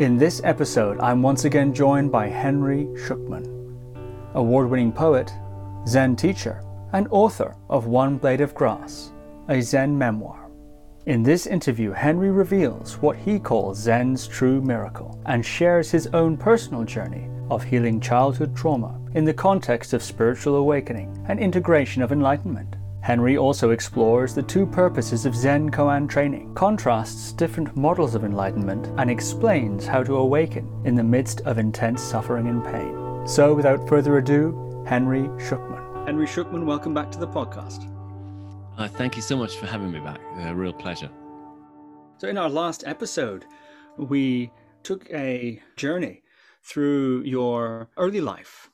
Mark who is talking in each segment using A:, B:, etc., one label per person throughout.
A: In this episode, I'm once again joined by Henry Shukman, award winning poet, Zen teacher, and author of One Blade of Grass, a Zen memoir. In this interview, Henry reveals what he calls Zen's true miracle and shares his own personal journey of healing childhood trauma in the context of spiritual awakening and integration of enlightenment. Henry also explores the two purposes of Zen koan training, contrasts different models of enlightenment, and explains how to awaken in the midst of intense suffering and pain. So, without further ado, Henry Shukman. Henry Shukman, welcome back to the podcast.
B: Uh, thank you so much for having me back. A real pleasure.
A: So, in our last episode, we took a journey through your early life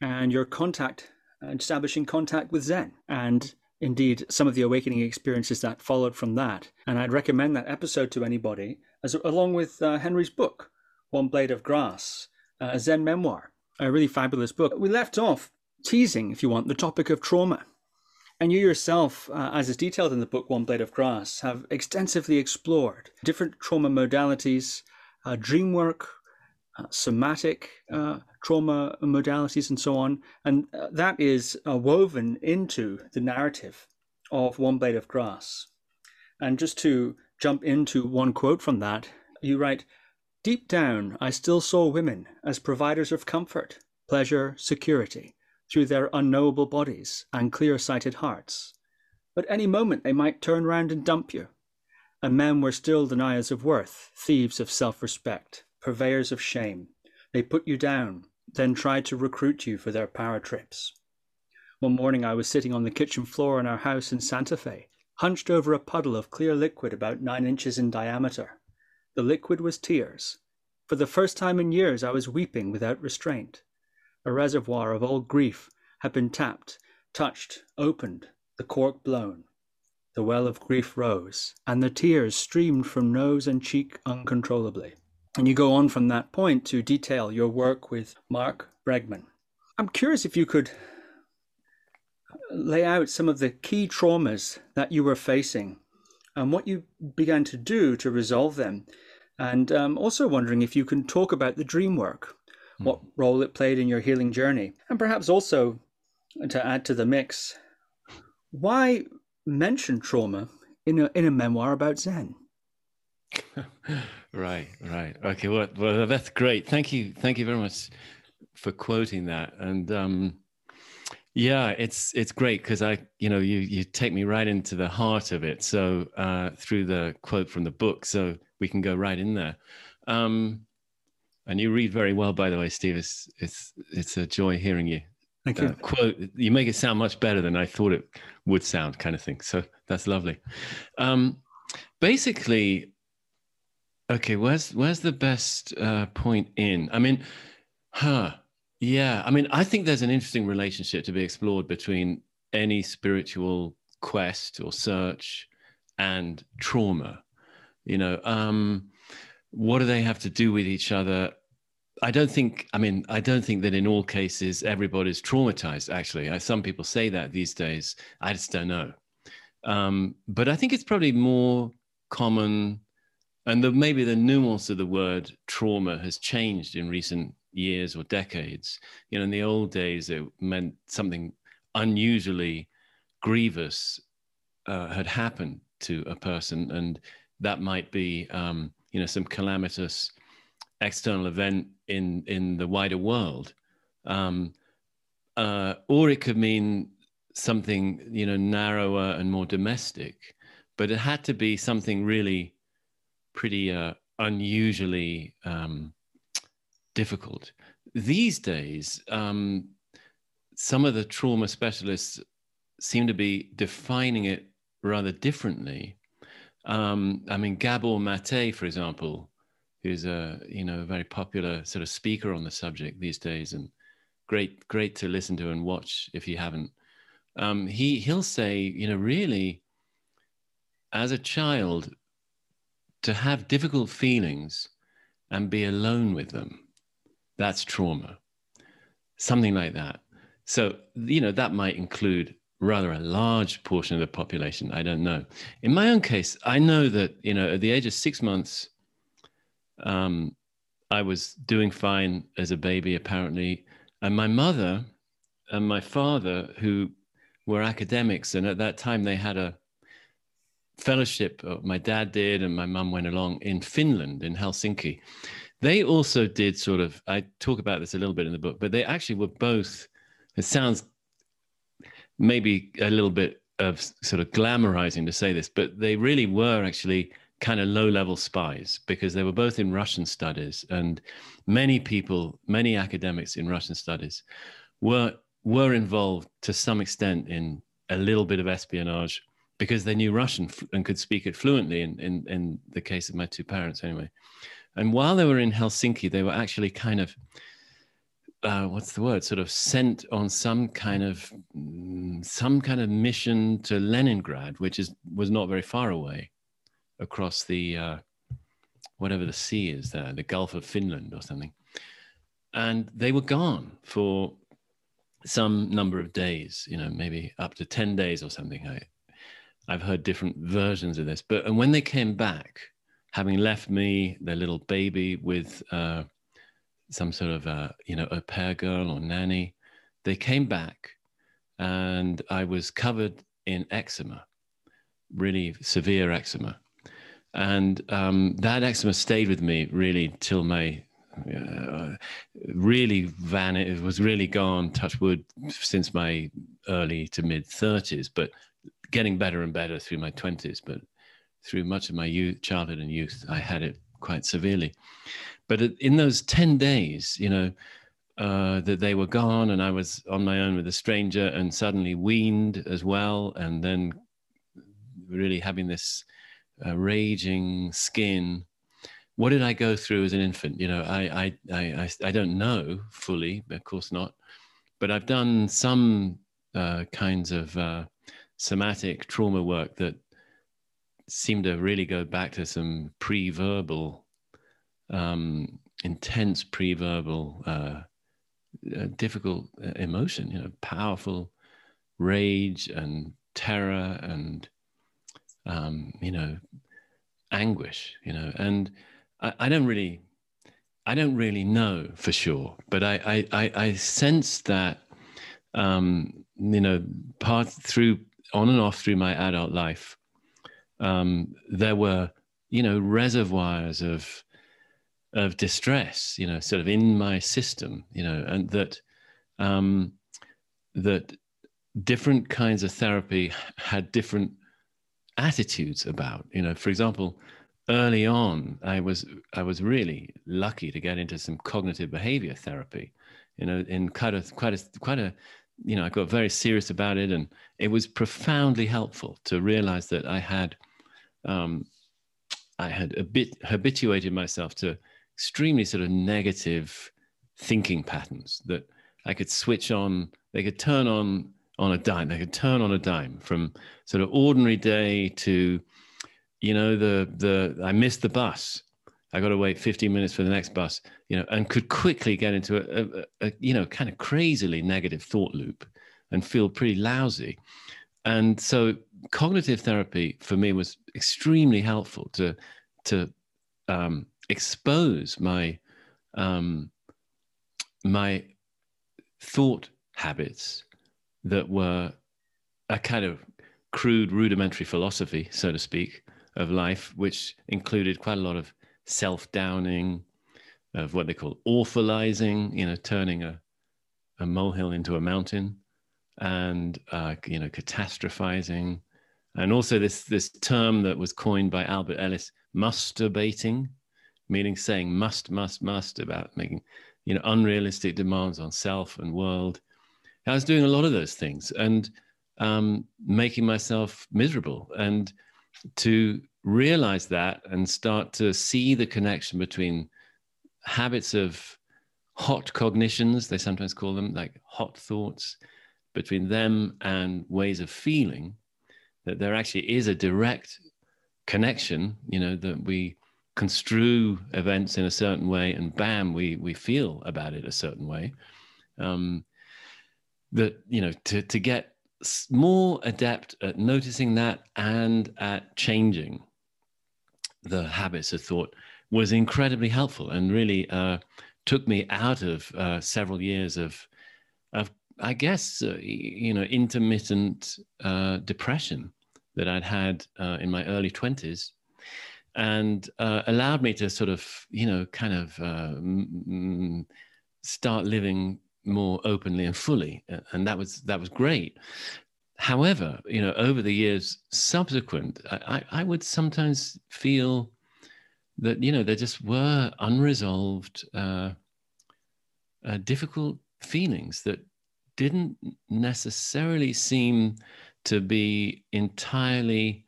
A: and your contact, establishing contact with Zen. And indeed some of the awakening experiences that followed from that. And I'd recommend that episode to anybody, as along with uh, Henry's book, One Blade of Grass, uh, a Zen memoir, a really fabulous book. We left off teasing, if you want, the topic of trauma. And you yourself, uh, as is detailed in the book One Blade of Grass, have extensively explored different trauma modalities, uh, dream work, uh, somatic uh, trauma modalities and so on. And uh, that is uh, woven into the narrative of One Blade of Grass. And just to jump into one quote from that, you write Deep down, I still saw women as providers of comfort, pleasure, security through their unknowable bodies and clear sighted hearts. But any moment they might turn round and dump you. And men were still deniers of worth, thieves of self respect, purveyors of shame. They put you down, then tried to recruit you for their power trips. One morning I was sitting on the kitchen floor in our house in Santa Fe, hunched over a puddle of clear liquid about nine inches in diameter. The liquid was tears. For the first time in years I was weeping without restraint. A reservoir of old grief had been tapped, touched, opened, the cork blown. The well of grief rose, and the tears streamed from nose and cheek uncontrollably. And you go on from that point to detail your work with Mark Bregman. I'm curious if you could lay out some of the key traumas that you were facing and what you began to do to resolve them. And um, also wondering if you can talk about the dream work, mm. what role it played in your healing journey. And perhaps also to add to the mix, why mention trauma in a, in a memoir about Zen?
B: right, right. Okay, well, well, that's great. Thank you, thank you very much for quoting that. And um, yeah, it's it's great because I, you know, you you take me right into the heart of it. So uh, through the quote from the book, so we can go right in there. Um, and you read very well, by the way, Steve. It's it's it's a joy hearing you.
A: Thank you.
B: Uh, quote. You make it sound much better than I thought it would sound, kind of thing. So that's lovely. Um, basically, Okay, where's where's the best uh, point in? I mean, huh? Yeah, I mean, I think there's an interesting relationship to be explored between any spiritual quest or search and trauma. You know, um, what do they have to do with each other? I don't think. I mean, I don't think that in all cases everybody's traumatized. Actually, I, some people say that these days. I just don't know. Um, but I think it's probably more common and the, maybe the nuance of the word trauma has changed in recent years or decades. You know, in the old days, it meant something unusually grievous uh, had happened to a person, and that might be, um, you know, some calamitous external event in in the wider world, um, uh, or it could mean something, you know, narrower and more domestic. But it had to be something really pretty uh, unusually um, difficult. These days, um, some of the trauma specialists seem to be defining it rather differently. Um, I mean, Gabor Mate, for example, who's a you know a very popular sort of speaker on the subject these days, and great great to listen to and watch if you haven't. Um, he he'll say, you know, really, as a child, to have difficult feelings and be alone with them, that's trauma. Something like that. So, you know, that might include rather a large portion of the population. I don't know. In my own case, I know that, you know, at the age of six months, um, I was doing fine as a baby, apparently. And my mother and my father, who were academics, and at that time they had a fellowship, my dad did, and my mum went along in Finland, in Helsinki. They also did sort of, I talk about this a little bit in the book, but they actually were both, it sounds maybe a little bit of sort of glamorizing to say this, but they really were actually kind of low level spies because they were both in Russian studies. And many people, many academics in Russian studies were, were involved to some extent in a little bit of espionage because they knew Russian and could speak it fluently in, in, in the case of my two parents anyway. And while they were in Helsinki, they were actually kind of uh, what's the word sort of sent on some kind of mm, some kind of mission to Leningrad, which is was not very far away across the uh, whatever the sea is there, the Gulf of Finland or something. And they were gone for some number of days, you know, maybe up to 10 days or something. I, I've heard different versions of this. But and when they came back, having left me, their little baby with uh, some sort of a you know au pair girl or nanny. They came back, and I was covered in eczema, really severe eczema, and um, that eczema stayed with me really till my uh, really van it was really gone touch wood since my early to mid 30s but getting better and better through my 20s but through much of my youth childhood and youth i had it quite severely but in those 10 days, you know, uh, that they were gone and I was on my own with a stranger and suddenly weaned as well. And then really having this uh, raging skin. What did I go through as an infant? You know, I, I, I, I, don't know fully, of course not, but I've done some uh, kinds of uh, somatic trauma work that seem to really go back to some pre-verbal um, intense pre-verbal, uh, uh, difficult uh, emotion. You know, powerful rage and terror and um, you know anguish. You know, and I, I, don't really, I don't really know for sure, but I I, I, sense that um, you know part through on and off through my adult life. Um, there were you know reservoirs of of distress, you know, sort of in my system, you know, and that um, that different kinds of therapy had different attitudes about. You know, for example, early on, I was I was really lucky to get into some cognitive behavior therapy. You know, in quite a quite a quite a you know, I got very serious about it, and it was profoundly helpful to realize that I had um, I had a bit habituated myself to extremely sort of negative thinking patterns that I could switch on, they could turn on on a dime, they could turn on a dime from sort of ordinary day to, you know, the the I missed the bus. I got to wait 15 minutes for the next bus, you know, and could quickly get into a, a, a you know, kind of crazily negative thought loop and feel pretty lousy. And so cognitive therapy for me was extremely helpful to to um, expose my um, my thought habits that were a kind of crude rudimentary philosophy so to speak of life which included quite a lot of self-downing of what they call awfulizing you know turning a, a molehill into a mountain and uh, you know catastrophizing and also this this term that was coined by albert ellis musturbating meaning saying must, must, must about making, you know, unrealistic demands on self and world. I was doing a lot of those things and um, making myself miserable. And to realize that and start to see the connection between habits of hot cognitions, they sometimes call them like hot thoughts, between them and ways of feeling, that there actually is a direct connection, you know, that we construe events in a certain way and bam we we feel about it a certain way. Um, that you know to to get more adept at noticing that and at changing the habits of thought was incredibly helpful and really uh, took me out of uh, several years of, of I guess, uh, you know, intermittent uh, depression that I'd had uh, in my early 20s and uh, allowed me to sort of, you know, kind of mm, start living more openly and fully. And that was, that was great. However, you know, over the years subsequent, I, I would sometimes feel that you know there just were unresolved, uh, uh, difficult feelings that didn't necessarily seem to be entirely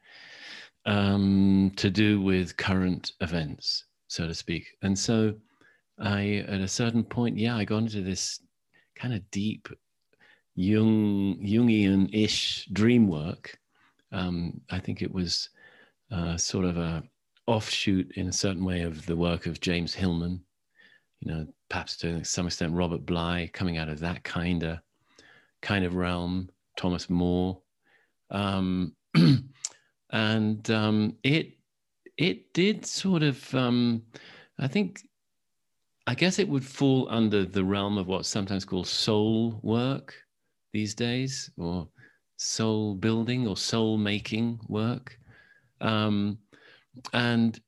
B: um, to do with current events, so to speak. And so, I at a certain point, yeah, I got into this kind of deep Jung Jungian-ish dream work. Um, I think it was uh, sort of a offshoot in a certain way of the work of James Hillman. You know, perhaps to some extent Robert Bly coming out of that kind of kind of realm. Thomas Moore, um, and um, it it did sort of um, I think I guess it would fall under the realm of what's sometimes called soul work these days, or soul building or soul making work. Um, and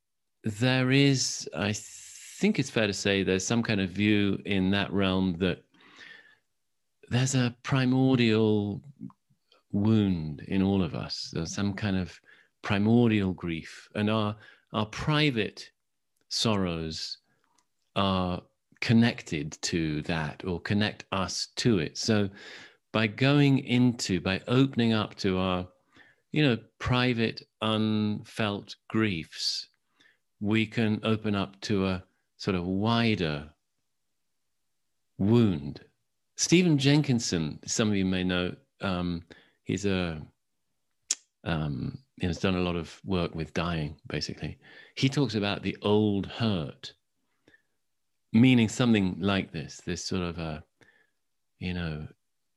B: there is, I think it's fair to say, there's some kind of view in that realm that there's a primordial wound in all of us. There's some kind of primordial grief, and our our private sorrows are connected to that or connect us to it. So by going into, by opening up to our, you know, private, unfelt griefs, we can open up to a sort of wider wound. Stephen Jenkinson, some of you may know, um, he's a um, he has done a lot of work with dying. Basically, he talks about the old hurt, meaning something like this: this sort of a, you know,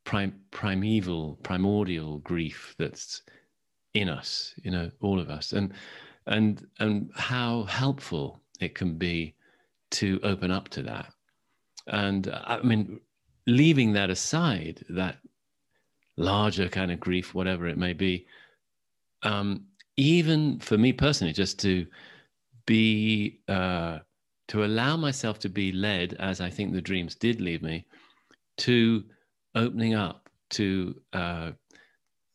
B: prim- primeval, primordial grief that's in us, you know, all of us, and and and how helpful it can be to open up to that. And I mean, leaving that aside, that larger kind of grief, whatever it may be, um, even for me personally, just to be uh, to allow myself to be led, as I think the dreams did lead me, to opening up to uh,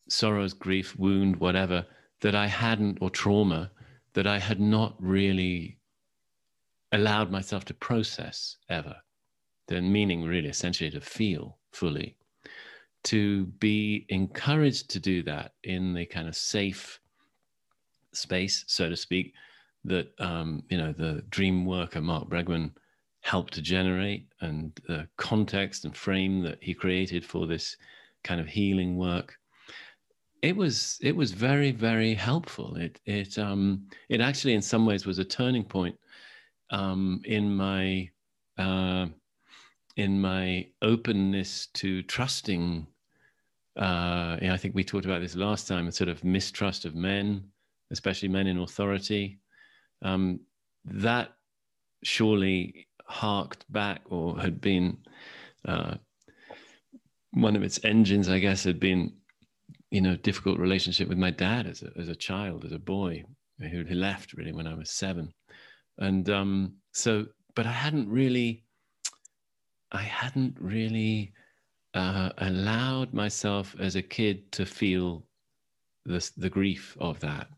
B: sorrows, grief, wound, whatever that I hadn't, or trauma that I had not really allowed myself to process ever. The meaning, really, essentially, to feel fully. To be encouraged to do that in the kind of safe space, so to speak, that um, you know the dream worker Mark Bregman helped to generate and the context and frame that he created for this kind of healing work it was it was very very helpful. It it um it actually in some ways was a turning point um in my uh in my openness to trusting uh i think we talked about this last time a sort of mistrust of men especially men in authority um that surely harked back or had been uh, one of its engines, I guess, had been, you know, difficult relationship with my dad as a, as a child, as a boy, who, left really when I was seven. And um, so, but I hadn't really, I hadn't really uh, allowed myself as a kid to feel the, the grief of that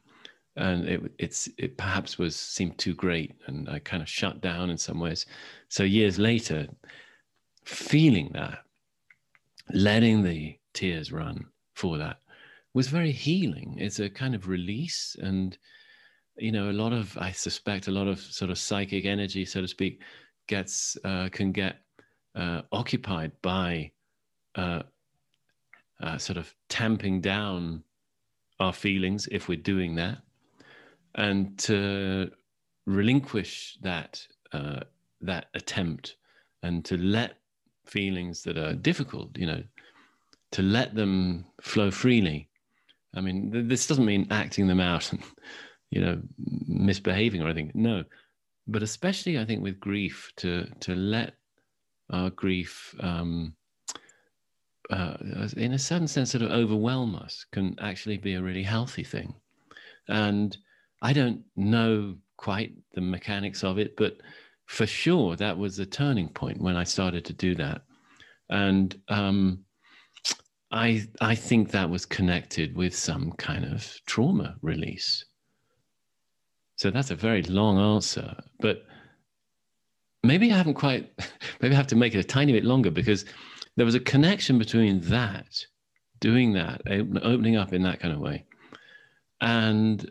B: and it it's it perhaps was seemed too great and i kind of shut down in some ways. So years later feeling that letting the tears run for that was very healing. It's a kind of release and you know a lot of i suspect a lot of sort of psychic energy so to speak gets uh, can get uh, occupied by uh, uh sort of tamping down our feelings if we're doing that and to relinquish that uh, that attempt and to let feelings that are difficult, you know, to let them flow freely. I mean, th- this doesn't mean acting them out and, you know, misbehaving or anything. No, but especially I think with grief, to to let our grief, um, uh, in a certain sense, sort of overwhelm us, can actually be a really healthy thing. And I don't know quite the mechanics of it, but for sure that was a turning point when I started to do that. And um, I I think that was connected with some kind of trauma release. So that's a very long answer, but maybe I haven't quite. Maybe I have to make it a tiny bit longer because there was a connection between that, doing that, opening up in that kind of way, and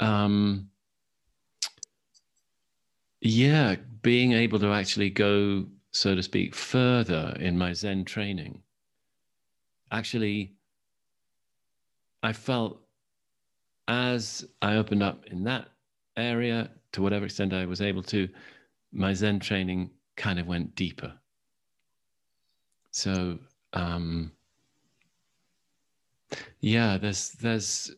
B: um, yeah, being able to actually go, so to speak, further in my Zen training actually, I felt as I opened up in that area, to whatever extent I was able to, my Zen training kind of went deeper. So, um, yeah, there's, there's,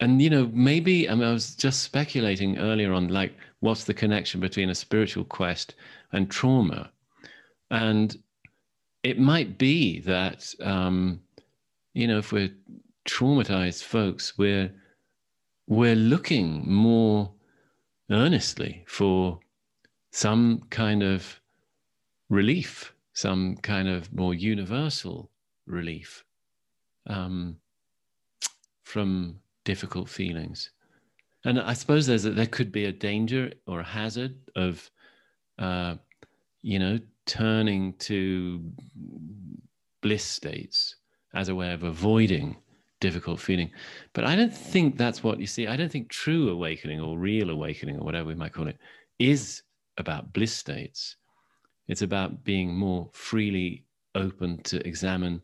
B: and you know, maybe I, mean, I was just speculating earlier on, like, what's the connection between a spiritual quest and trauma? And it might be that um, you know if we're traumatized folks we're we're looking more earnestly for some kind of relief some kind of more universal relief um, from difficult feelings and i suppose there's a, there could be a danger or a hazard of uh, you know turning to bliss states as a way of avoiding difficult feeling. But I don't think that's what you see. I don't think true awakening or real awakening or whatever we might call it is about bliss states. It's about being more freely open to examine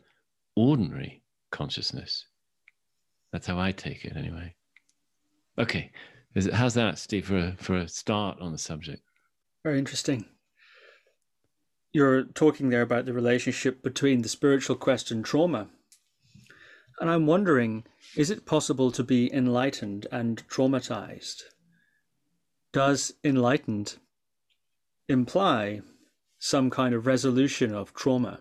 B: ordinary consciousness. That's how I take it, anyway. Okay, it, how's that, Steve, for a, for a start on the subject?
A: Very interesting you're talking there about the relationship between the spiritual quest and trauma. And I'm wondering is it possible to be enlightened and traumatized? Does enlightened imply some kind of resolution of trauma?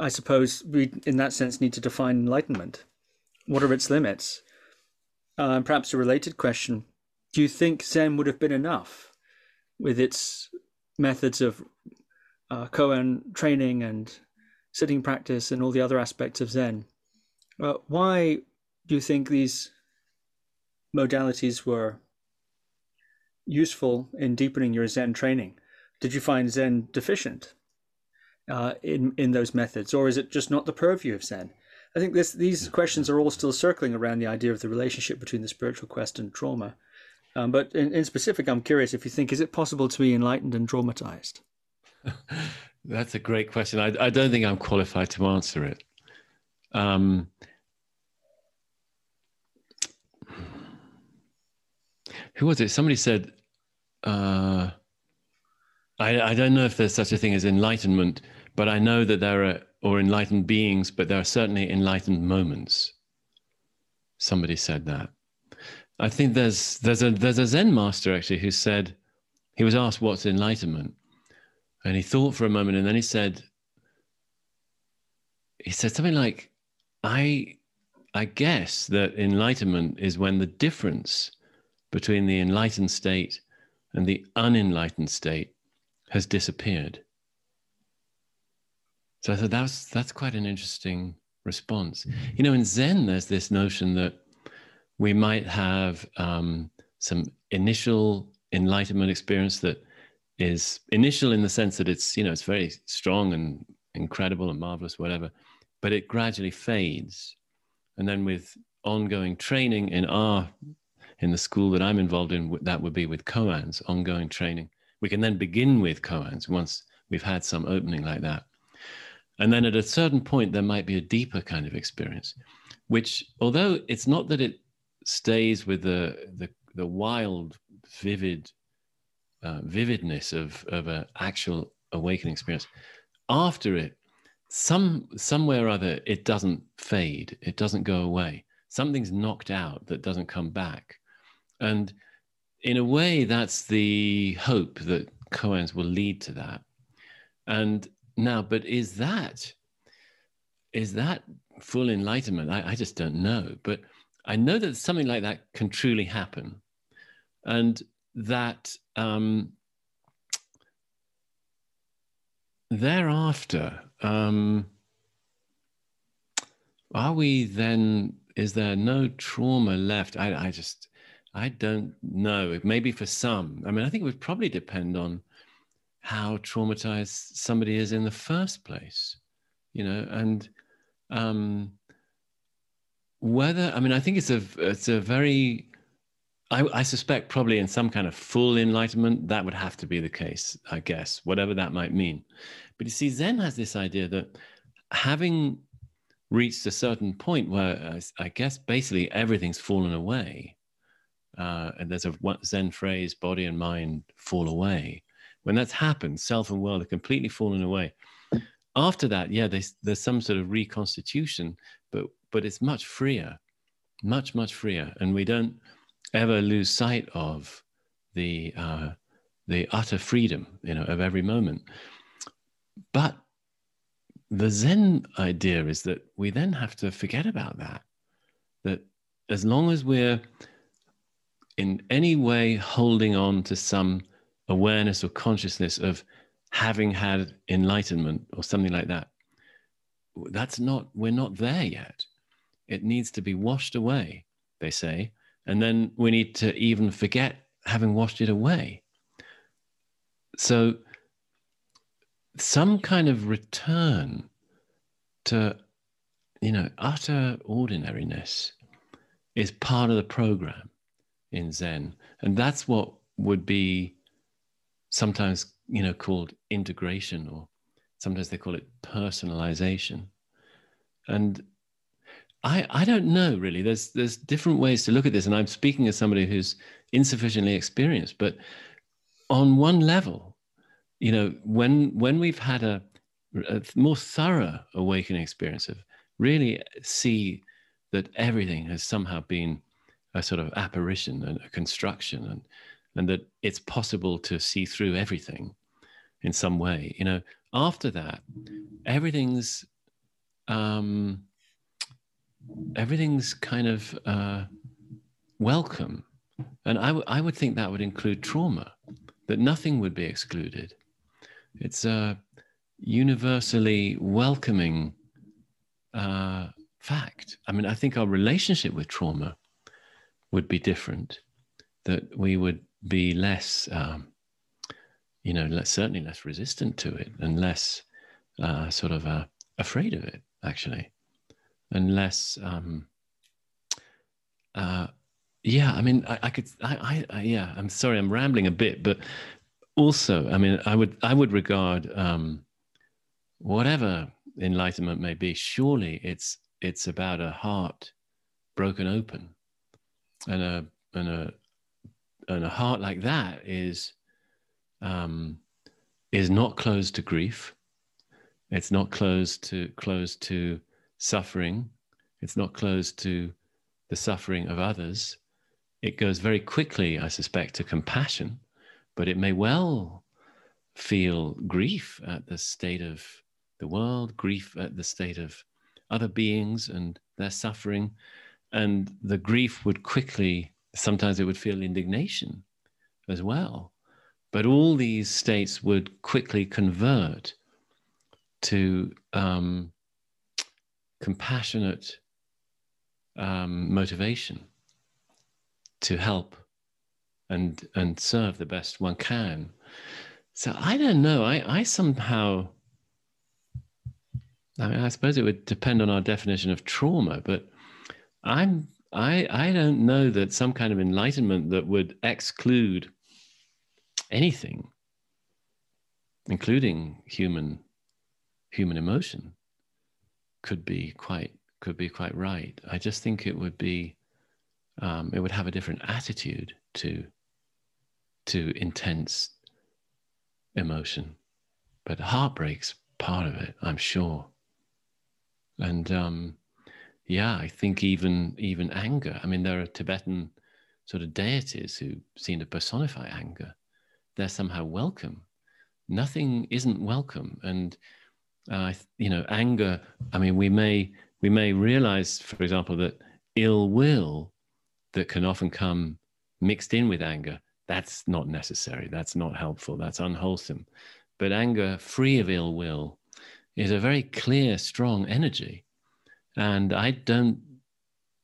A: I suppose we, in that sense, need to define enlightenment. What are its limits? Uh, perhaps a related question Do you think Zen would have been enough with its methods of uh, koan training and sitting practice and all the other aspects of Zen. Uh, why do you think these modalities were useful in deepening your Zen training? Did you find Zen deficient uh, in in those methods, or is it just not the purview of Zen? I think this, these questions are all still circling around the idea of the relationship between the spiritual quest and trauma. Um, but in, in specific, I'm curious if you think is it possible to be enlightened and traumatized?
B: That's a great question. I, I, don't think I'm qualified to answer it. Um, who was it? Somebody said, uh, I, I don't know if there's such a thing as enlightenment, but I know that there are, or enlightened beings, but there are certainly enlightened moments. Somebody said that. I think there's there's a there's a Zen master actually who said he was asked what's enlightenment, and he thought for a moment and then he said, he said something like, I, I guess that enlightenment is when the difference between the enlightened state and the unenlightened state has disappeared. So I thought that's that's quite an interesting response. You know, in Zen, there's this notion that we might have um, some initial enlightenment experience that is initial in the sense that it's you know it's very strong and incredible and marvelous whatever but it gradually fades. And then with ongoing training in our in the school that i'm involved in that would be with koans ongoing training. We can then begin with koans once we've had some opening like that and then at a certain point there might be a deeper kind of experience which although it's not that it stays with the the, the wild vivid uh, vividness of of an actual awakening experience. After it, some somewhere or other, it doesn't fade. It doesn't go away. Something's knocked out that doesn't come back, and in a way, that's the hope that koans will lead to that. And now, but is that is that full enlightenment? I, I just don't know. But I know that something like that can truly happen, and that um, thereafter, um, are we then? Is there no trauma left? I, I just, I don't know. Maybe for some. I mean, I think it would probably depend on how traumatized somebody is in the first place, you know, and um, whether I mean, I think it's a it's a very I, I, suspect probably in some kind of full enlightenment, that would have to be the case, I guess, whatever that might mean. But you see, Zen has this idea that having reached a certain point where uh, I guess basically everything's fallen away, uh, and there's a Zen phrase, body and mind fall away. When that's happened, self and world are completely fallen away. After that, yeah, there's, there's some sort of reconstitution, but but it's much freer, much much freer, and we don't ever lose sight of the uh, the utter freedom, you know, of every moment. But the Zen idea is that we then have to forget about that. That as long as we're in any way holding on to some awareness or consciousness of having had enlightenment or something like that, that's not, we're not there yet. It needs to be washed away, they say, and then we need to even forget having washed it away. So, some kind of return to, you know, utter ordinariness is part of the program in Zen. And that's what would be sometimes, you know, called integration, or sometimes they call it personalization. And I, I don't know really. There's there's different ways to look at this, and I'm speaking as somebody who's insufficiently experienced. But on one level, you know, when when we've had a, a more thorough awakening experience of really see that everything has somehow been a sort of apparition and a construction, and and that it's possible to see through everything in some way. You know, after that, everything's um, everything's kind of uh, welcome. And I, I would think that would include trauma, that nothing would be excluded. It's a universally welcoming uh, fact. I mean, I think our relationship with trauma would be different, that we would be less, um, you know, less, certainly less resistant to it and less uh, sort of uh, afraid of it, actually and less um uh yeah i mean i, I could I, I, I yeah i'm sorry i'm rambling a bit but also i mean i would i would regard um whatever enlightenment may be surely it's it's about a heart broken open and a and a and a heart like that is um is not closed to grief it's not closed to closed to suffering. It's not closed to the suffering of others. It goes very quickly, I suspect, to compassion, but it may well feel grief at the state of the world, grief at the state of other beings and their suffering. And the grief would quickly, sometimes it would feel indignation as well. But all these states would quickly convert to um, compassionate um, motivation to help and and serve the best one can. So I don't know. I I somehow. I mean, I suppose it would depend on our definition of trauma, but I'm I I don't know that some kind of enlightenment that would exclude anything, including human human emotion, could be quite could be quite right. I just think it would be um, it would have a different attitude to to intense emotion, but heartbreak's part of it, I'm sure. And um, yeah, I think even even anger. I mean, there are Tibetan sort of deities who seem to personify anger. They're somehow welcome. Nothing isn't welcome, and uh, you know, anger. I mean, we may we may realize, for example, that ill will that can often come mixed in with anger. That's not necessary. That's not helpful. That's unwholesome. But anger free of ill will is a very clear, strong energy, and I don't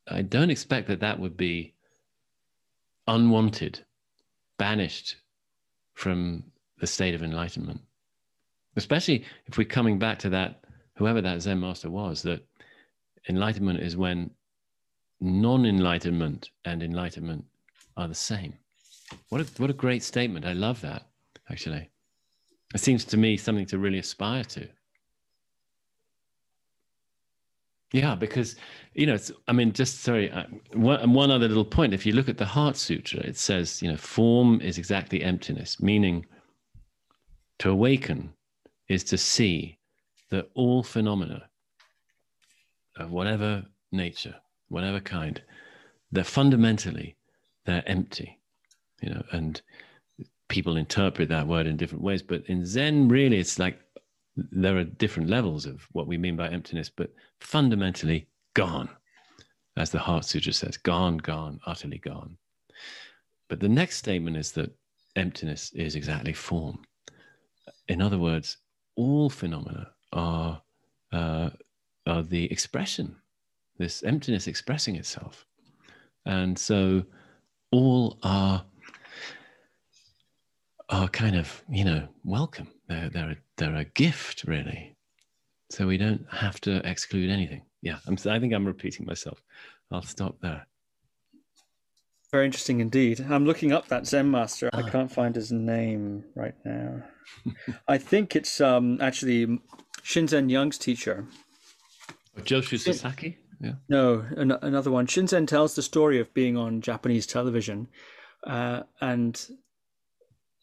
B: I don't expect that that would be unwanted, banished from the state of enlightenment. Especially if we're coming back to that, whoever that Zen master was, that enlightenment is when non enlightenment and enlightenment are the same. What a, what a great statement. I love that, actually. It seems to me something to really aspire to. Yeah, because you know, I mean, just sorry, uh, one, one other little point. If you look at the Heart Sutra, it says, you know, form is exactly emptiness, meaning to awaken is to see that all phenomena of whatever nature, whatever kind, they're fundamentally they're empty, you know, and people interpret that word in different ways. But in Zen, really, it's like there are different levels of what we mean by emptiness, but fundamentally gone, as the Heart Sutra says, gone, gone, utterly gone. But the next statement is that emptiness is exactly form. In other words, all phenomena are, uh, are the expression, this emptiness expressing itself. And so all are are kind of you know welcome. They're they're a, they're a gift really. So we don't have to exclude anything. Yeah, I'm, I think I'm repeating myself. I'll stop there.
A: Very interesting indeed. I'm looking up that Zen master. I ah. can't find his name right now. I think it's um, actually Shinzen Young's teacher.
B: Joshu Sasaki? Yeah.
A: No, an- another one. Shinzen tells the story of being on Japanese television, uh, and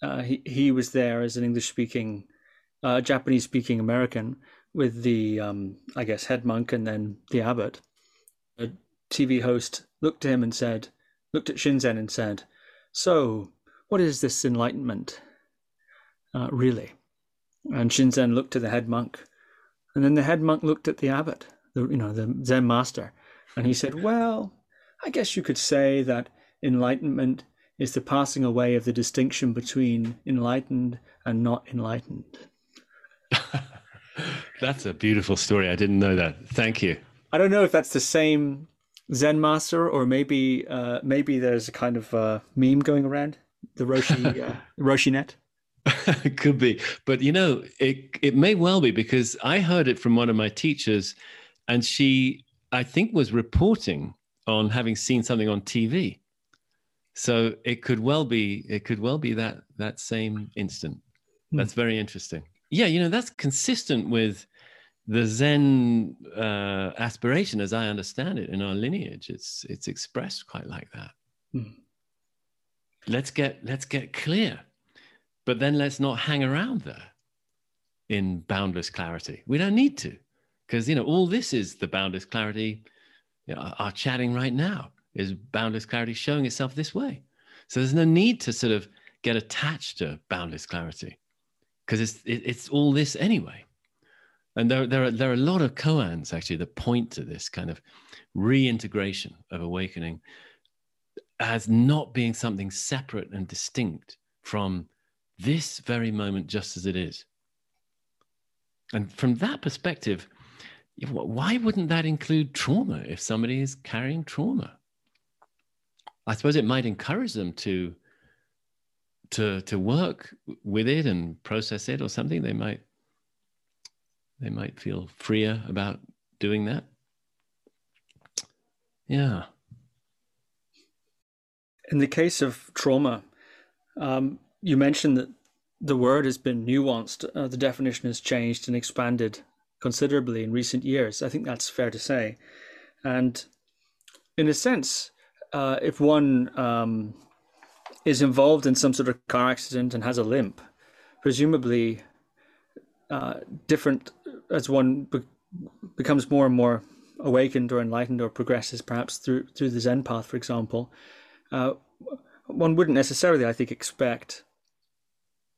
A: uh, he he was there as an English speaking, uh, Japanese speaking American with the um, I guess head monk and then the abbot. A TV host looked at him and said, looked at Shinzen and said, "So, what is this enlightenment, uh, really?" And Shinzen looked at the head monk, and then the head monk looked at the abbot, the you know the Zen master, and he said, "Well, I guess you could say that enlightenment is the passing away of the distinction between enlightened and not enlightened.
B: that's a beautiful story. I didn't know that. Thank you.
A: I don't know if that's the same Zen master or maybe uh, maybe there's a kind of uh, meme going around the Roshi uh, Roshi net.
B: it could be, but you know, it it may well be because I heard it from one of my teachers, and she I think was reporting on having seen something on TV so it could well be it could well be that that same instant. Hmm. that's very interesting. Yeah you know that's consistent with the zen uh, aspiration as i understand it in our lineage. It's it's expressed quite like that. Hmm. let's get let's get clear. But then let's not hang around there in boundless clarity. We don't need to because you know all this is the boundless clarity you know, our chatting right now is boundless clarity showing itself this way. So there's no need to sort of get attached to boundless clarity because it's it, it's all this anyway. And there, there, are, there are a lot of koans actually that point to this kind of reintegration of awakening as not being something separate and distinct from this very moment just as it is. And from that perspective, why wouldn't that include trauma if somebody is carrying trauma? I suppose it might encourage them to to to work with it and process it or something. They might they might feel freer about doing that. Yeah.
A: In the case of trauma, um, you mentioned that the word has been nuanced. Uh, the definition has changed and expanded considerably in recent years. I think that's fair to say. And in a sense, uh, if one um, is involved in some sort of car accident and has a limp, presumably uh, different as one be- becomes more and more awakened or enlightened or progresses perhaps through through the Zen path, for example, uh, one wouldn't necessarily, I think, expect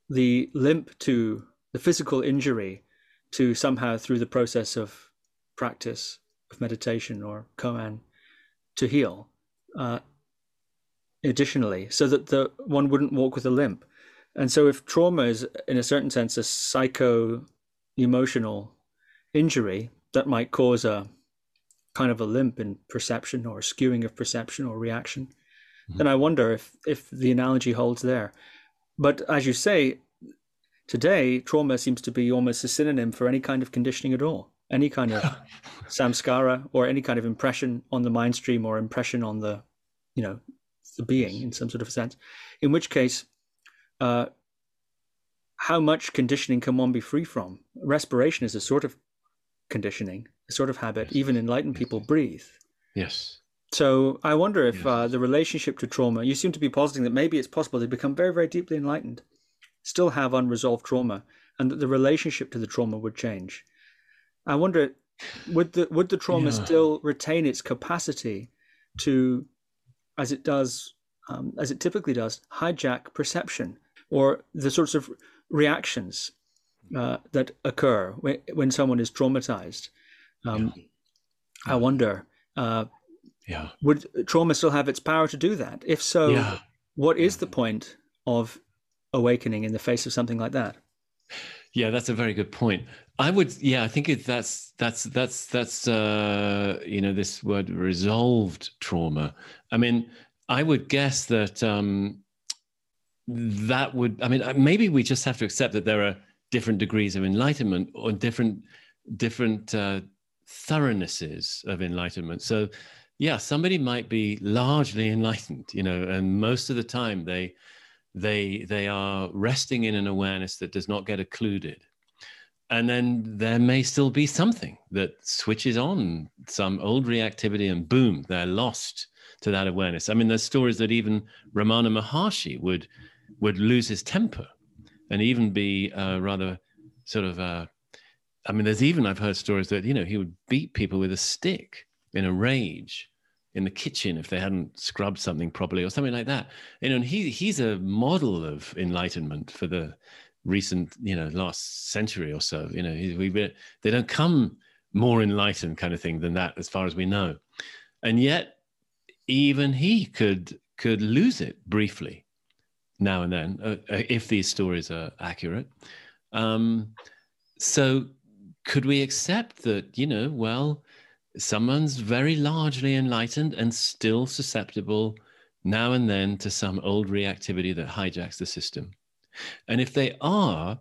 A: the limp to the physical injury to somehow, through the process of practice of meditation or koan, to heal. Uh, additionally, so that the one wouldn't walk with a limp. And so, if trauma is, in a certain sense, a psycho emotional injury that might cause a kind of a limp in perception or skewing of perception or reaction, mm-hmm. then I wonder if, if the analogy holds there. But as you say, today, trauma seems to be almost a synonym for any kind of conditioning at all, any kind of samskara or any kind of impression on the mind stream or impression on the, you know, the being in some sort of sense. In which case, uh, how much conditioning can one be free from? Respiration is a sort of conditioning, a sort of habit. Yes. Even enlightened people breathe.
B: Yes.
A: So I wonder if yes. uh, the relationship to trauma, you seem to be positing that maybe it's possible to become very, very deeply enlightened, still have unresolved trauma, and that the relationship to the trauma would change. I wonder, would the would the trauma yeah. still retain its capacity to, as it does, um, as it typically does, hijack perception or the sorts of reactions uh, that occur when, when someone is traumatized. Um, yeah. I wonder, uh,
B: yeah,
A: would trauma still have its power to do that? If so, yeah. what is the point of awakening in the face of something like that?
B: Yeah, that's a very good point. I would, yeah, I think that's that's that's that's uh, you know this word resolved trauma. I mean, I would guess that um, that would i mean uh, maybe we just have to accept that there are different degrees of enlightenment or different different uh, thoroughness of enlightenment so yeah somebody might be largely enlightened you know and most of the time they they they are resting in an awareness that does not get occluded. And then there may still be something that switches on some old reactivity and boom they're lost to that awareness. I mean there's stories that even ramana maharshi would would lose his temper and even be uh, rather sort of uh, I mean, there's even I've heard stories that you know he would beat people with a stick in a rage in the kitchen if they hadn't scrubbed something properly or something like that. You know, and he he's a model of enlightenment for the recent you know last century or so. You know, we they don't come more enlightened kind of thing than that as far as we know, and yet even he could could lose it briefly now and then, uh, uh, if these stories are accurate. Um, so, could we accept that, you know, well, someone's very largely enlightened and still susceptible now and then to some old reactivity that hijacks the system? And if they are,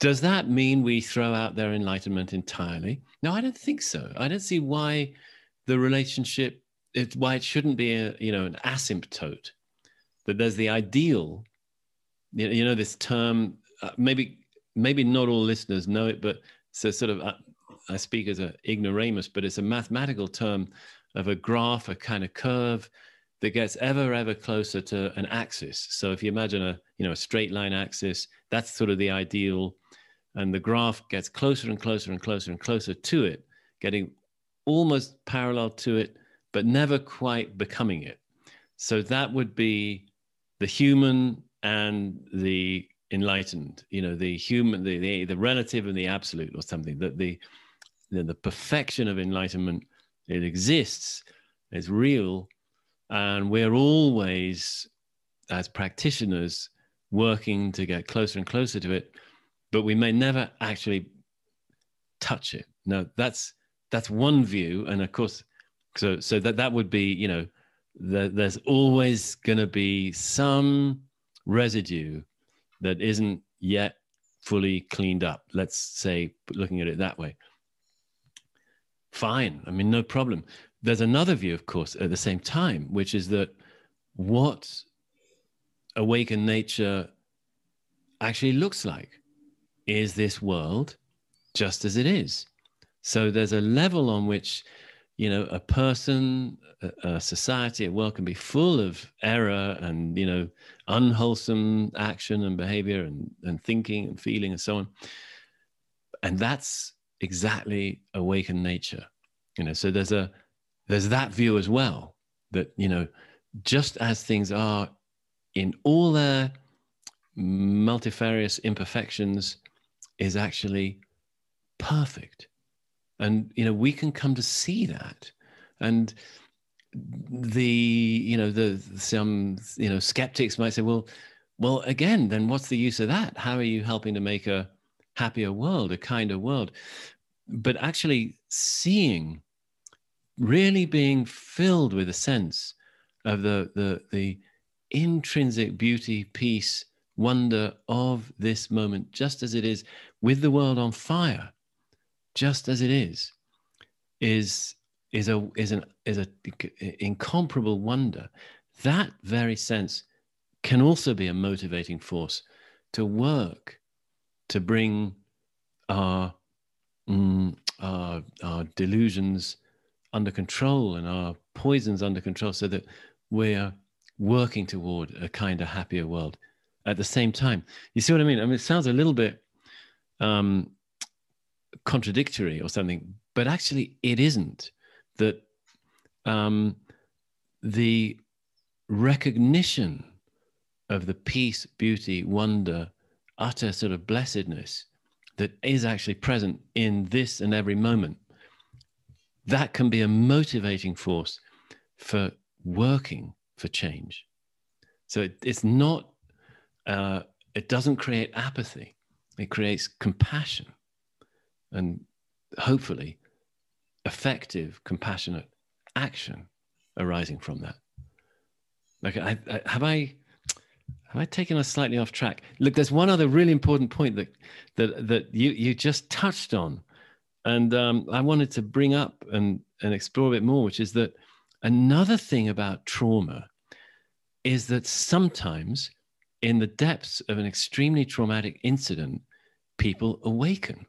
B: does that mean we throw out their enlightenment entirely? No, I don't think so. I don't see why the relationship, it, why it shouldn't be a, you know, an asymptote that there's the ideal you know this term uh, maybe maybe not all listeners know it but so sort of uh, i speak as an ignoramus but it's a mathematical term of a graph a kind of curve that gets ever ever closer to an axis. So if you imagine a you know a straight line axis that's sort of the ideal. And the graph gets closer and closer and closer and closer to it getting almost parallel to it but never quite becoming it. So that would be the human and the enlightened you know the human the, the, the relative and the absolute or something that the the, the perfection of enlightenment it exists it's real and we're always as practitioners working to get closer and closer to it but we may never actually touch it now that's that's one view and of course so so that that would be you know the, there's always going to be some residue that isn't yet fully cleaned up. Let's say, looking at it that way. Fine. I mean, no problem. There's another view, of course, at the same time, which is that what awakened nature actually looks like is this world just as it is. So there's a level on which you know a person a, a, society a world can be full of error and you know unwholesome action and behavior and, and thinking and feeling and so on and that's exactly awakened nature you know so there's a there's that view as well that you know just as things are in all their multifarious imperfections, is actually perfect. And, you know, we can come to see that. And the, you know, the, some, you know, skeptics might say, well, well, again, then what's the use of that? How are you helping to make a happier world, a kinder world? But actually seeing, really being filled with a sense of the, the, the intrinsic beauty, peace, wonder of this moment, just as it is, with the world on fire, just as it is, is is a is an is a incomparable wonder. That very sense can also be a motivating force to work to bring our, mm, our, our delusions under control and our poisons under control so that we're working toward a kinder, happier world at the same time. You see what I mean? I mean, it sounds a little bit um, contradictory or something, but actually it isn't. That um, the recognition of the peace, beauty, wonder, utter sort of blessedness that is actually present in this and every moment, that can be a motivating force for working for change. So it, it's not, uh, it doesn't create apathy, it creates compassion and hopefully effective, compassionate action arising from that. Like, I, I, have I have I taken us slightly off track? Look, there's one other really important point that that that you you just touched on, and um, I wanted to bring up and and explore a bit more, which is that another thing about trauma is that sometimes in the depths of an extremely traumatic incident, people awaken.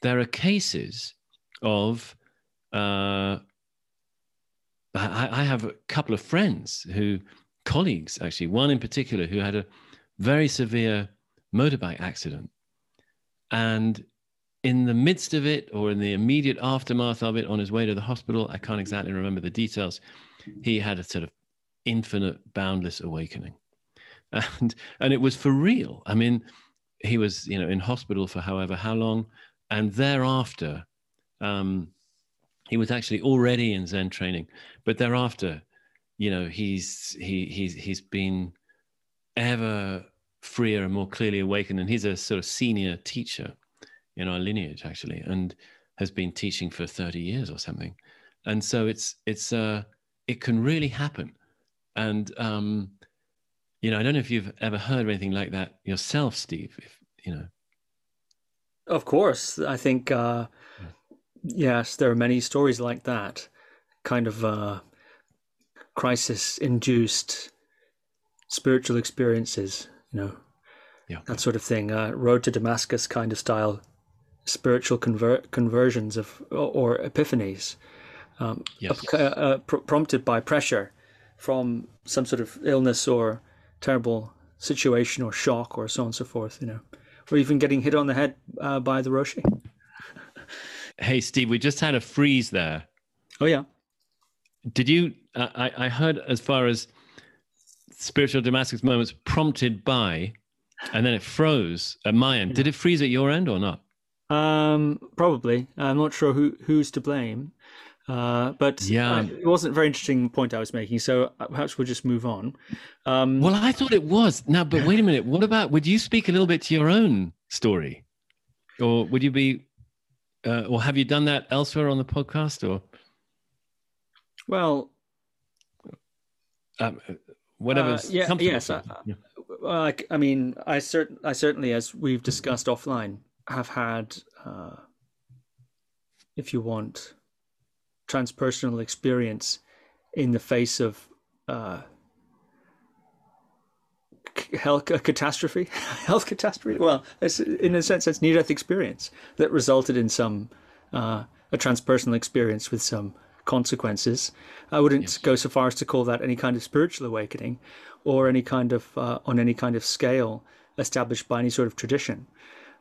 B: There are cases of uh, I, I have a couple of friends who colleagues, actually, one in particular who had a very severe motorbike accident. And in the midst of it, or in the immediate aftermath of it, on his way to the hospital, I can't exactly remember the details, he had a sort of infinite, boundless awakening. And, and it was for real. I mean, he was, you know, in hospital for however how long. And thereafter, um, he was actually already in Zen training, but thereafter, you know he's he he's he's been ever freer and more clearly awakened and he's a sort of senior teacher in our lineage actually and has been teaching for 30 years or something. And so it's it's uh it can really happen. And um you know i don't know if you've ever heard of anything like that yourself steve if you know.
A: Of course. I think uh yes there are many stories like that kind of uh crisis induced spiritual experiences, you know, yeah. that sort of thing. Uh, road to Damascus kind of style spiritual conver- conversions of or, epiphanies, um, yes. uh, uh, pr- prompted by pressure from some sort of illness or terrible situation or shock or so on and so forth. You know, or even getting hit on the head uh, by the roshi.
B: hey, Steve, we just had a freeze there.
A: Oh yeah.
B: Did you? Uh, I, I heard as far as spiritual Damascus moments prompted by, and then it froze at my end. Did it freeze at your end or not?
A: Um, probably. I'm not sure who who's to blame. Uh, but yeah, it wasn't a very interesting point I was making. So uh, perhaps we'll just move on.
B: Um, well, I thought it was. Now, but wait a minute. What about? Would you speak a little bit to your own story, or would you be, uh, or have you done that elsewhere on the podcast? Or
A: well,
B: um, whatever. Uh,
A: yeah, yes. I, yeah. Well, I, I, mean, I certain, I certainly, as we've discussed offline, have had, uh, if you want, transpersonal experience in the face of uh, health catastrophe, health catastrophe. Well, in a sense, it's near-death experience that resulted in some uh, a transpersonal experience with some consequences. I wouldn't yes. go so far as to call that any kind of spiritual awakening or any kind of uh, on any kind of scale established by any sort of tradition.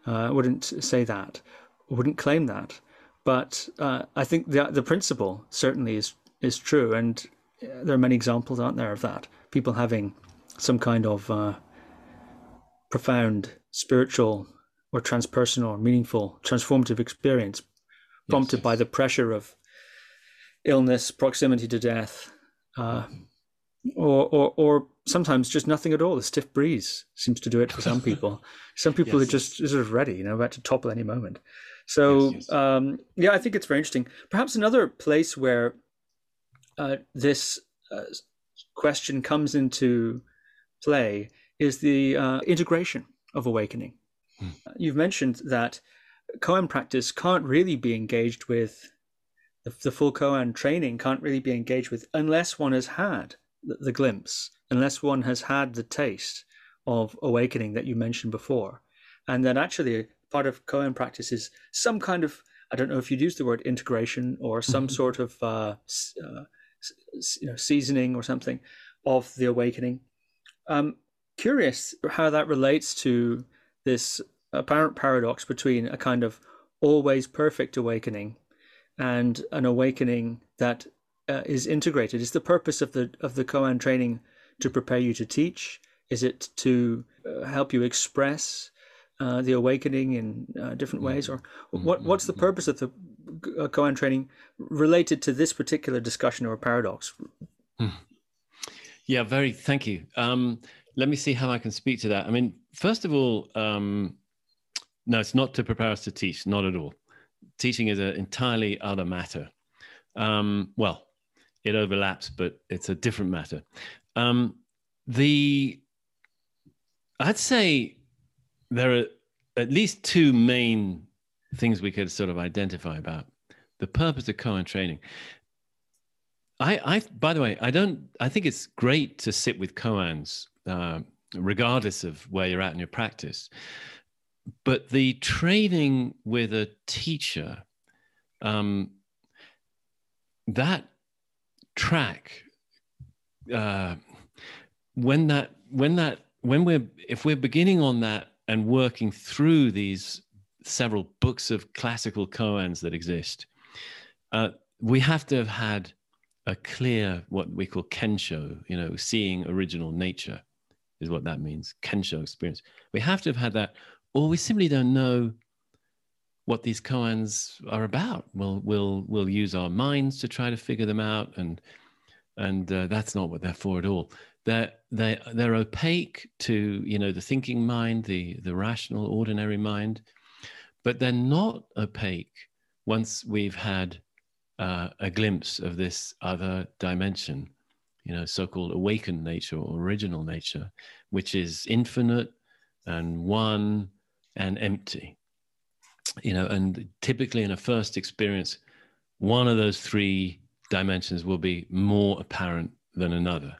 A: Uh, I wouldn't say that. I wouldn't claim that. But uh, I think the the principle certainly is is true, and there are many examples, aren't there, of that? People having some kind of uh, profound spiritual or transpersonal or meaningful transformative experience prompted yes, yes. by the pressure of illness, proximity to death, uh, or, or, or sometimes just nothing at all. A stiff breeze seems to do it for some people. some people yes, are just sort of ready, you know, about to topple any moment. So, um, yeah, I think it's very interesting. Perhaps another place where uh, this uh, question comes into play is the uh, integration of awakening. Hmm. You've mentioned that koan practice can't really be engaged with the, the full koan training can't really be engaged with unless one has had the, the glimpse, unless one has had the taste of awakening that you mentioned before, and then actually part of koan practice is some kind of I don't know if you'd use the word integration or some mm-hmm. sort of uh, uh, you know, seasoning or something of the awakening. Um, curious how that relates to this apparent paradox between a kind of always perfect awakening and an awakening that uh, is integrated. Is the purpose of the of the Koan training to prepare you to teach? Is it to uh, help you express uh, the awakening in uh, different mm-hmm. ways, or what? What's the mm-hmm. purpose of the uh, Koan training related to this particular discussion or paradox? Hmm.
B: Yeah, very. Thank you. Um, let me see how I can speak to that. I mean, first of all, um, no, it's not to prepare us to teach, not at all. Teaching is an entirely other matter. Um, well, it overlaps, but it's a different matter. Um, the I'd say there are at least two main things we could sort of identify about the purpose of koan training. I, I, by the way, I don't. I think it's great to sit with koans, uh, regardless of where you're at in your practice but the training with a teacher, um, that track, uh, when that when that when we're if we're beginning on that and working through these several books of classical koans that exist, uh, we have to have had a clear what we call kensho, you know, seeing original nature is what that means. Kensho experience. We have to have had that or we simply don't know what these koans are about. We'll we'll we'll use our minds to try to figure them out, and and uh, that's not what they're for at all. They're they they're opaque to you know the thinking mind, the the rational ordinary mind, but they're not opaque once we've had uh, a glimpse of this other dimension, you know, so-called awakened nature or original nature, which is infinite and one and empty. You know, and typically in a first experience, one of those three dimensions will be more apparent than another.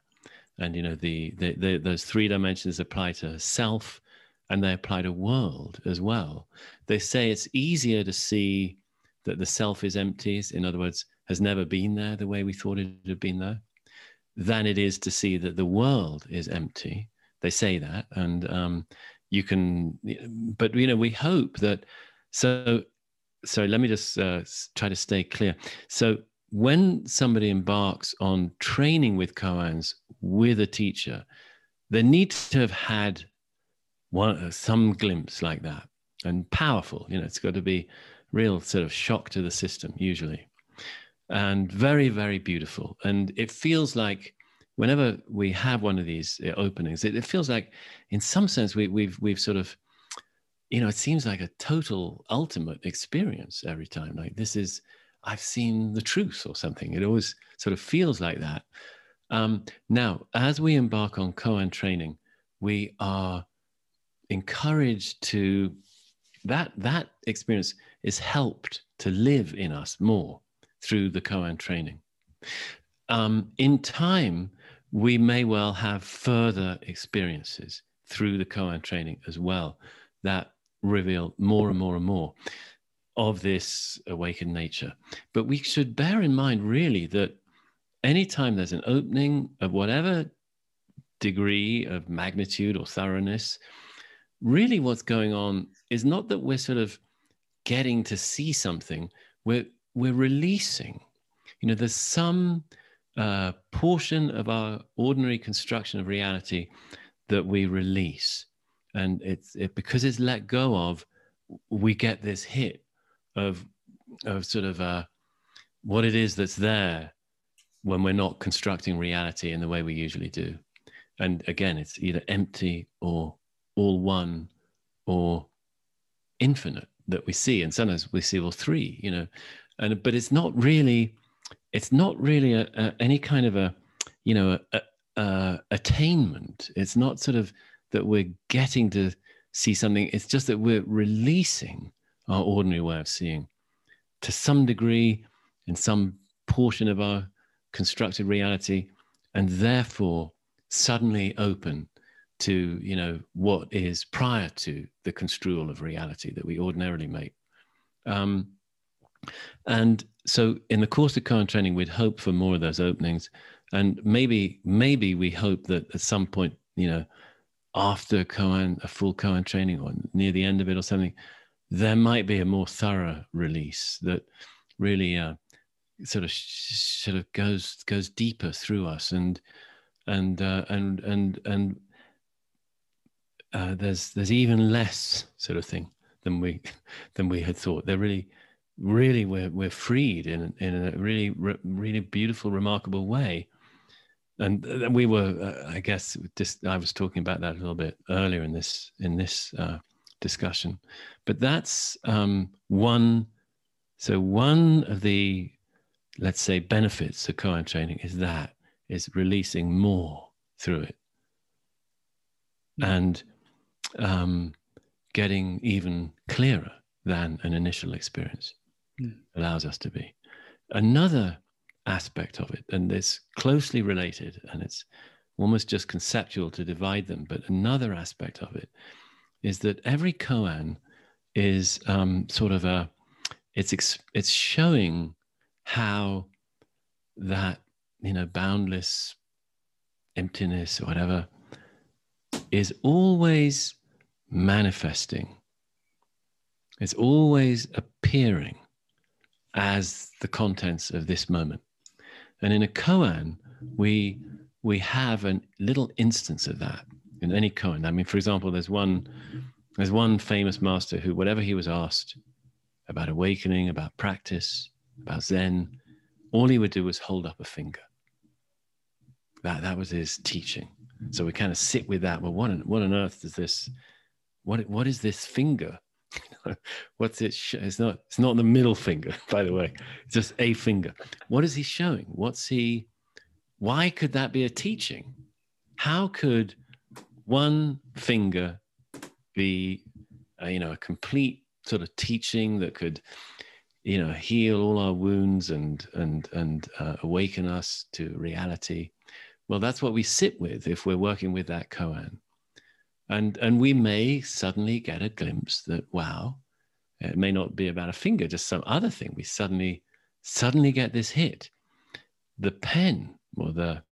B: And you know, the, the, the those three dimensions apply to self, and they apply to world as well. They say it's easier to see that the self is empty, in other words, has never been there the way we thought it had been there, than it is to see that the world is empty. They say that, and um, you can but you know we hope that so so let me just uh, try to stay clear. So when somebody embarks on training with koans with a teacher they need to have had one some glimpse like that and powerful you know it's got to be real sort of shock to the system usually and very very beautiful. And it feels like whenever we have one of these uh, openings, it, it feels like, in some sense, we, we've we've sort of, you know, it seems like a total ultimate experience every time. Like this is, I've seen the truth or something. It always sort of feels like that. Um, now, as we embark on koan training, we are encouraged to that that experience is helped to live in us more through the koan training. Um, in time, we may well have further experiences through the koan training as well that reveal more and more and more of this awakened nature. But we should bear in mind, really, that anytime there's an opening of whatever degree of magnitude or thoroughness, really what's going on is not that we're sort of getting to see something, we're, we're releasing. You know, there's some uh, portion of our ordinary construction of reality that we release. And it's it, because it's let go of, we get this hit of, of sort of uh, what it is that's there when we're not constructing reality in the way we usually do. And again, it's either empty or all one or infinite that we see. And sometimes we see all three, you know, and but it's not really it's not really a, a, any kind of a you know a, attainment. It's not sort of that we're getting to see something. It's just that we're releasing our ordinary way of seeing to some degree in some portion of our constructed reality and therefore suddenly open to you know what is prior to the construal of reality that we ordinarily make. Um, and so in the course of koan training, we'd hope for more of those openings. And maybe, maybe we hope that at some point, you know, after koan, a full koan training or near the end of it or something, there might be a more thorough release that really uh, sort of sort of goes goes deeper through us and and uh, and and and uh, there's there's even less sort of thing than we than we had thought. There really really we're we're freed in in a really really beautiful, remarkable way. And we were, uh, I guess, just I was talking about that a little bit earlier in this in this uh, discussion, but that's um, one. So one of the, let's say, benefits of koan training is that is releasing more through it, and um, getting even clearer than an initial experience allows us to be. Another aspect of it, and it's closely related, and it's almost just conceptual to divide them, but another aspect of it is that every koan is um, sort of a it's it's showing how that you know boundless emptiness or whatever is always manifesting it's always appearing as the contents of this moment. And in a koan, we we have a little instance of that in any koan. I mean, for example, there's one there's one famous master who, whatever he was asked about awakening, about practice, about Zen, all he would do was hold up a finger. That that was his teaching. So we kind of sit with that. Well, what on, what on earth does this? What what is this finger? What's it? Sh- it's not. It's not the middle finger, by the way. It's just a finger. What is he showing? What's he? Why could that be a teaching? How could one finger be, uh, you know, a complete sort of teaching that could, you know, heal all our wounds and and and uh, awaken us to reality? Well, that's what we sit with if we're working with that koan and and we may suddenly get a glimpse that wow it may not be about a finger just some other thing. We suddenly suddenly get this hit. The pen or the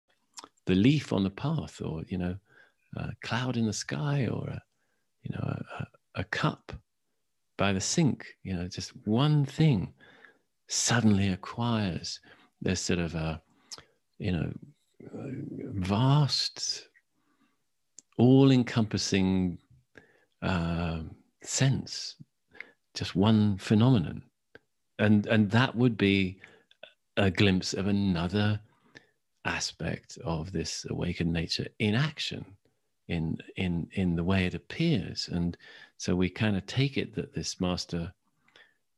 B: the leaf on the path or you know a cloud in the sky or a you know a, a cup by the sink you know just one thing suddenly acquires this sort of a you know vast all encompassing uh, sense, just one phenomenon. And, and that would be a glimpse of another aspect of this awakened nature in action in in in the way it appears and so we kind of take it that this master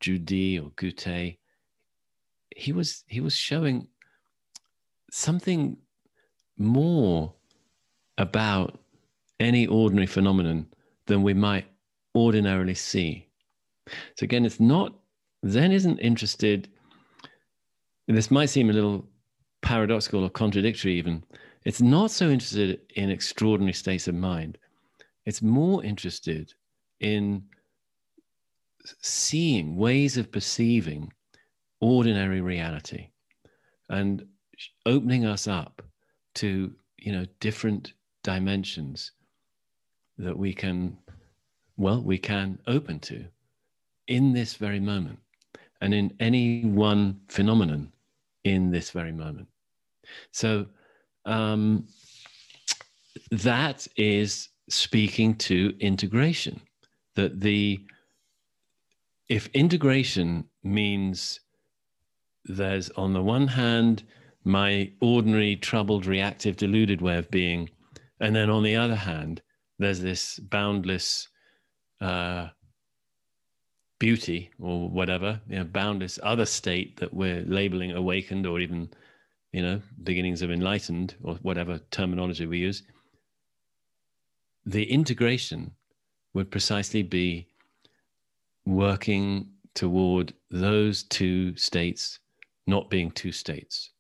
B: Ju Di or Gutei he was he was showing something more about any ordinary phenomenon than we might ordinarily see. So again, it's not, Zen isn't interested, this might seem a little paradoxical or contradictory even. It's not so interested in extraordinary states of mind. It's more interested in seeing ways of perceiving ordinary reality and opening us up to you know different dimensions that we can, well, we can open to in this very moment and in any one phenomenon in this very moment. So um, that is speaking to integration. That the if integration means there's on the one hand my ordinary troubled reactive deluded way of being and then on the other hand there's this boundless uh, beauty or whatever you know boundless other state that we're labeling awakened or even you know beginnings of enlightened or whatever terminology we use the integration would precisely be working toward those two states not being two states.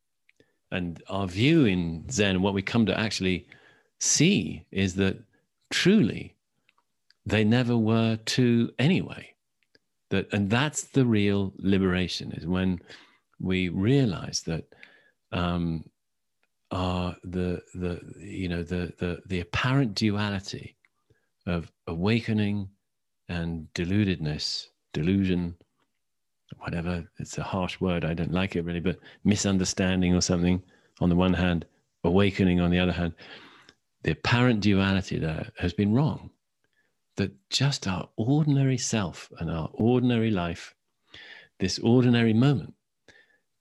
B: And our view in Zen, what we come to actually see is that truly they never were two anyway. That, and that's the real liberation is when we realize that um, our, the, the, you know, the, the, the apparent duality of awakening and deludedness, delusion, whatever, it's a harsh word, I don't like it really, but misunderstanding or something on the one hand, awakening on the other hand, the apparent duality there has been wrong. That just our ordinary self and our ordinary life, this ordinary moment,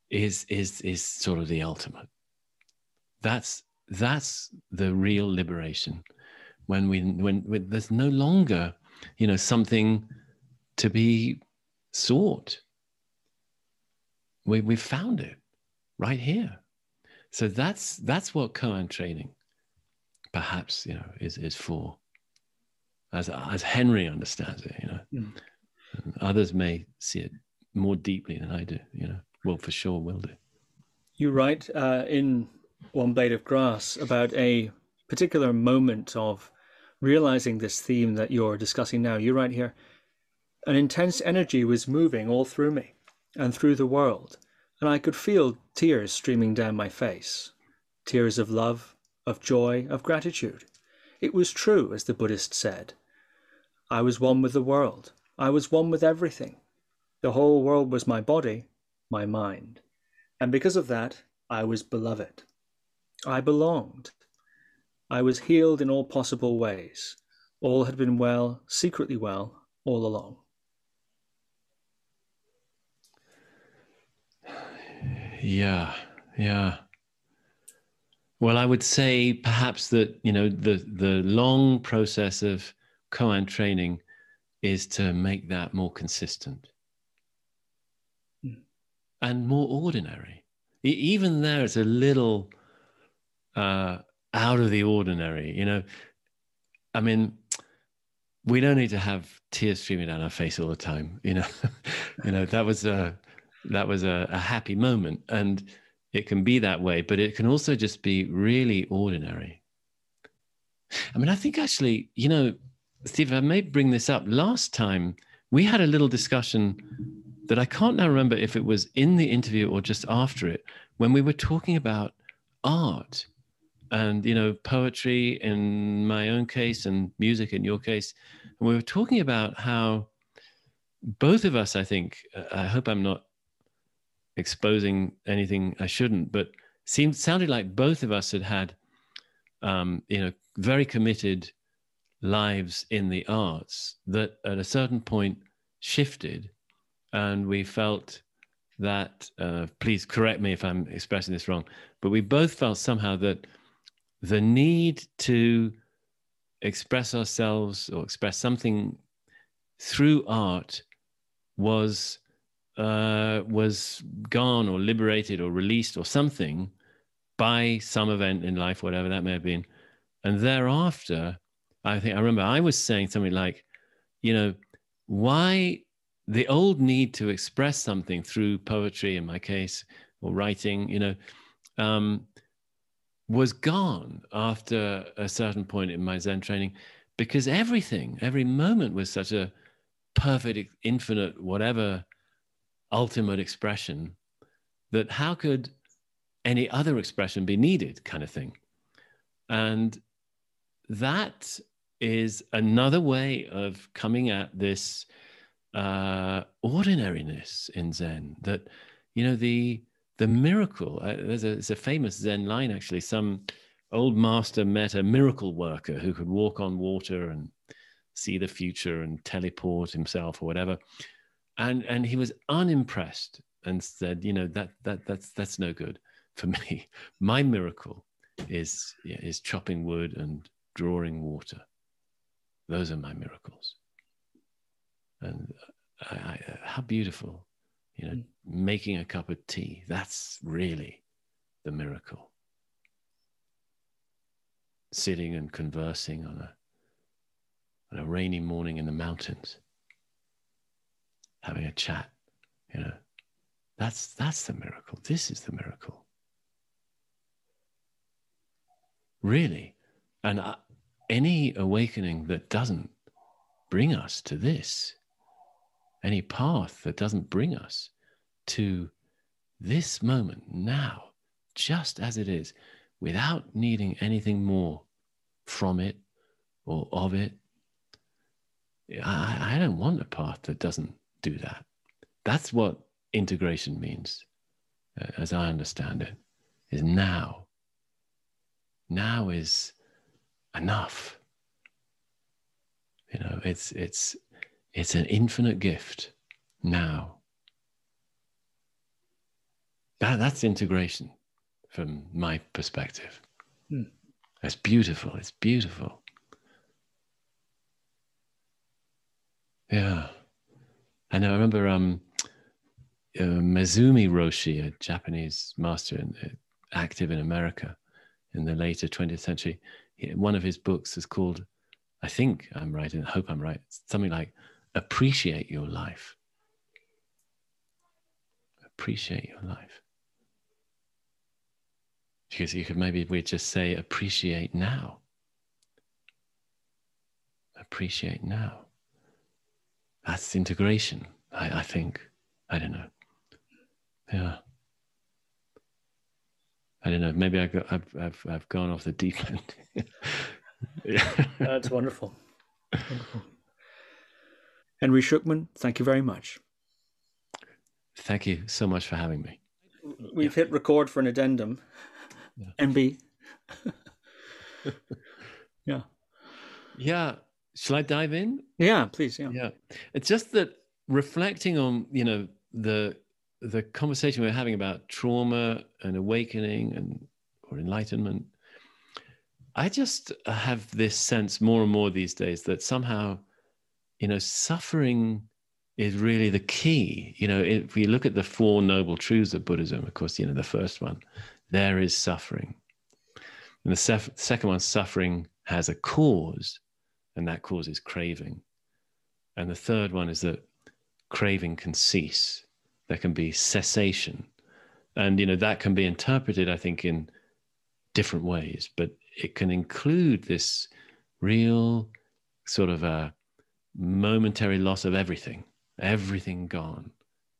B: is is is sort of the ultimate. That's that's the real liberation when we when, when there's no longer you know something to be sought we, we found it right here so that's that's what koan training perhaps you know is is for as as henry understands it you know mm. others may see it more deeply than i do you know well for sure will do
A: you write uh, in one blade of grass about a particular moment of realizing this theme that you're discussing now. You write here, an intense energy was moving all through me and through the world, and I could feel tears streaming down my face tears of love, of joy, of gratitude. It was true, as the Buddhist said. I was one with the world. I was one with everything. The whole world was my body, my mind. And because of that, I was beloved. I belonged. I was healed in all possible ways. All had been well, secretly well, all along.
B: Yeah, yeah. Well, I would say perhaps that you know the the long process of koan training is to make that more consistent mm. and more ordinary. Even there, it's a little uh, out of the ordinary. You know, I mean, we don't need to have tears streaming down our face all the time. You know, you know that was a that was a, a happy moment, and it can be that way, but it can also just be really ordinary. I mean, I think actually, you know, Steve, I may bring this up. Last time we had a little discussion that I can't now remember if it was in the interview or just after it, when we were talking about art and you know poetry in my own case and music in your case and we were talking about how both of us i think i hope i'm not exposing anything i shouldn't but seemed sounded like both of us had had um, you know very committed lives in the arts that at a certain point shifted and we felt that uh, please correct me if i'm expressing this wrong but we both felt somehow that the need to express ourselves or express something through art was uh, was gone or liberated or released or something by some event in life, whatever that may have been. And thereafter, I think I remember I was saying something like, you know, why the old need to express something through poetry, in my case, or writing, you know, um, was gone after a certain point in my Zen training because everything, every moment was such a perfect, infinite, whatever ultimate expression that how could any other expression be needed, kind of thing. And that is another way of coming at this uh, ordinariness in Zen that, you know, the the miracle. Uh, there's, a, there's a famous Zen line actually. Some old master met a miracle worker who could walk on water and see the future and teleport himself or whatever. And and he was unimpressed and said, you know, that that that's that's no good for me. My miracle is is chopping wood and drawing water. Those are my miracles. And I, I, how beautiful, you know, mm. making a cup of tea. That's really the miracle. Sitting and conversing on a on a rainy morning in the mountains, having a chat, you know, that's that's the miracle. This is the miracle. Really, and uh, any awakening that doesn't bring us to this, any path that doesn't bring us to this moment now, just as it is, without needing anything more from it or of it. I, I don't want a path that doesn't do that. That's what integration means, uh, as I understand it, is now. Now is enough. You know, it's it's it's an infinite gift now. That that's integration from my perspective. Hmm. It's beautiful. It's beautiful. Yeah. I. I remember um, uh, Maezumi Roshi, a Japanese master and uh, active in America in the later 20th century, one of his books is called, I think I'm right, and I hope I'm right, something like Appreciate Your Life. Appreciate Your Life. Because you could maybe we just say appreciate now. Appreciate now. That's integration, I, I think. I don't know. Yeah. I don't know. Maybe I got, I've, I've, I've gone off the deep end.
A: yeah. That's wonderful. wonderful. Henry Shukman, thank you very much.
B: Thank you so much for having me.
A: We've yeah. hit record for an addendum. Yeah. MB. yeah.
B: Yeah. Shall I dive in?
A: Yeah, please. Yeah.
B: Yeah. It's just that reflecting on, you know, the the conversation we are having about trauma and awakening and or enlightenment i just have this sense more and more these days that somehow you know suffering is really the key you know if we look at the four noble truths of buddhism of course you know the first one there is suffering and the sef- second one suffering has a cause and that causes craving. And the third one is that craving can cease. There can be cessation. And you know that can be interpreted i think in different ways but it can include this real sort of a momentary loss of everything everything gone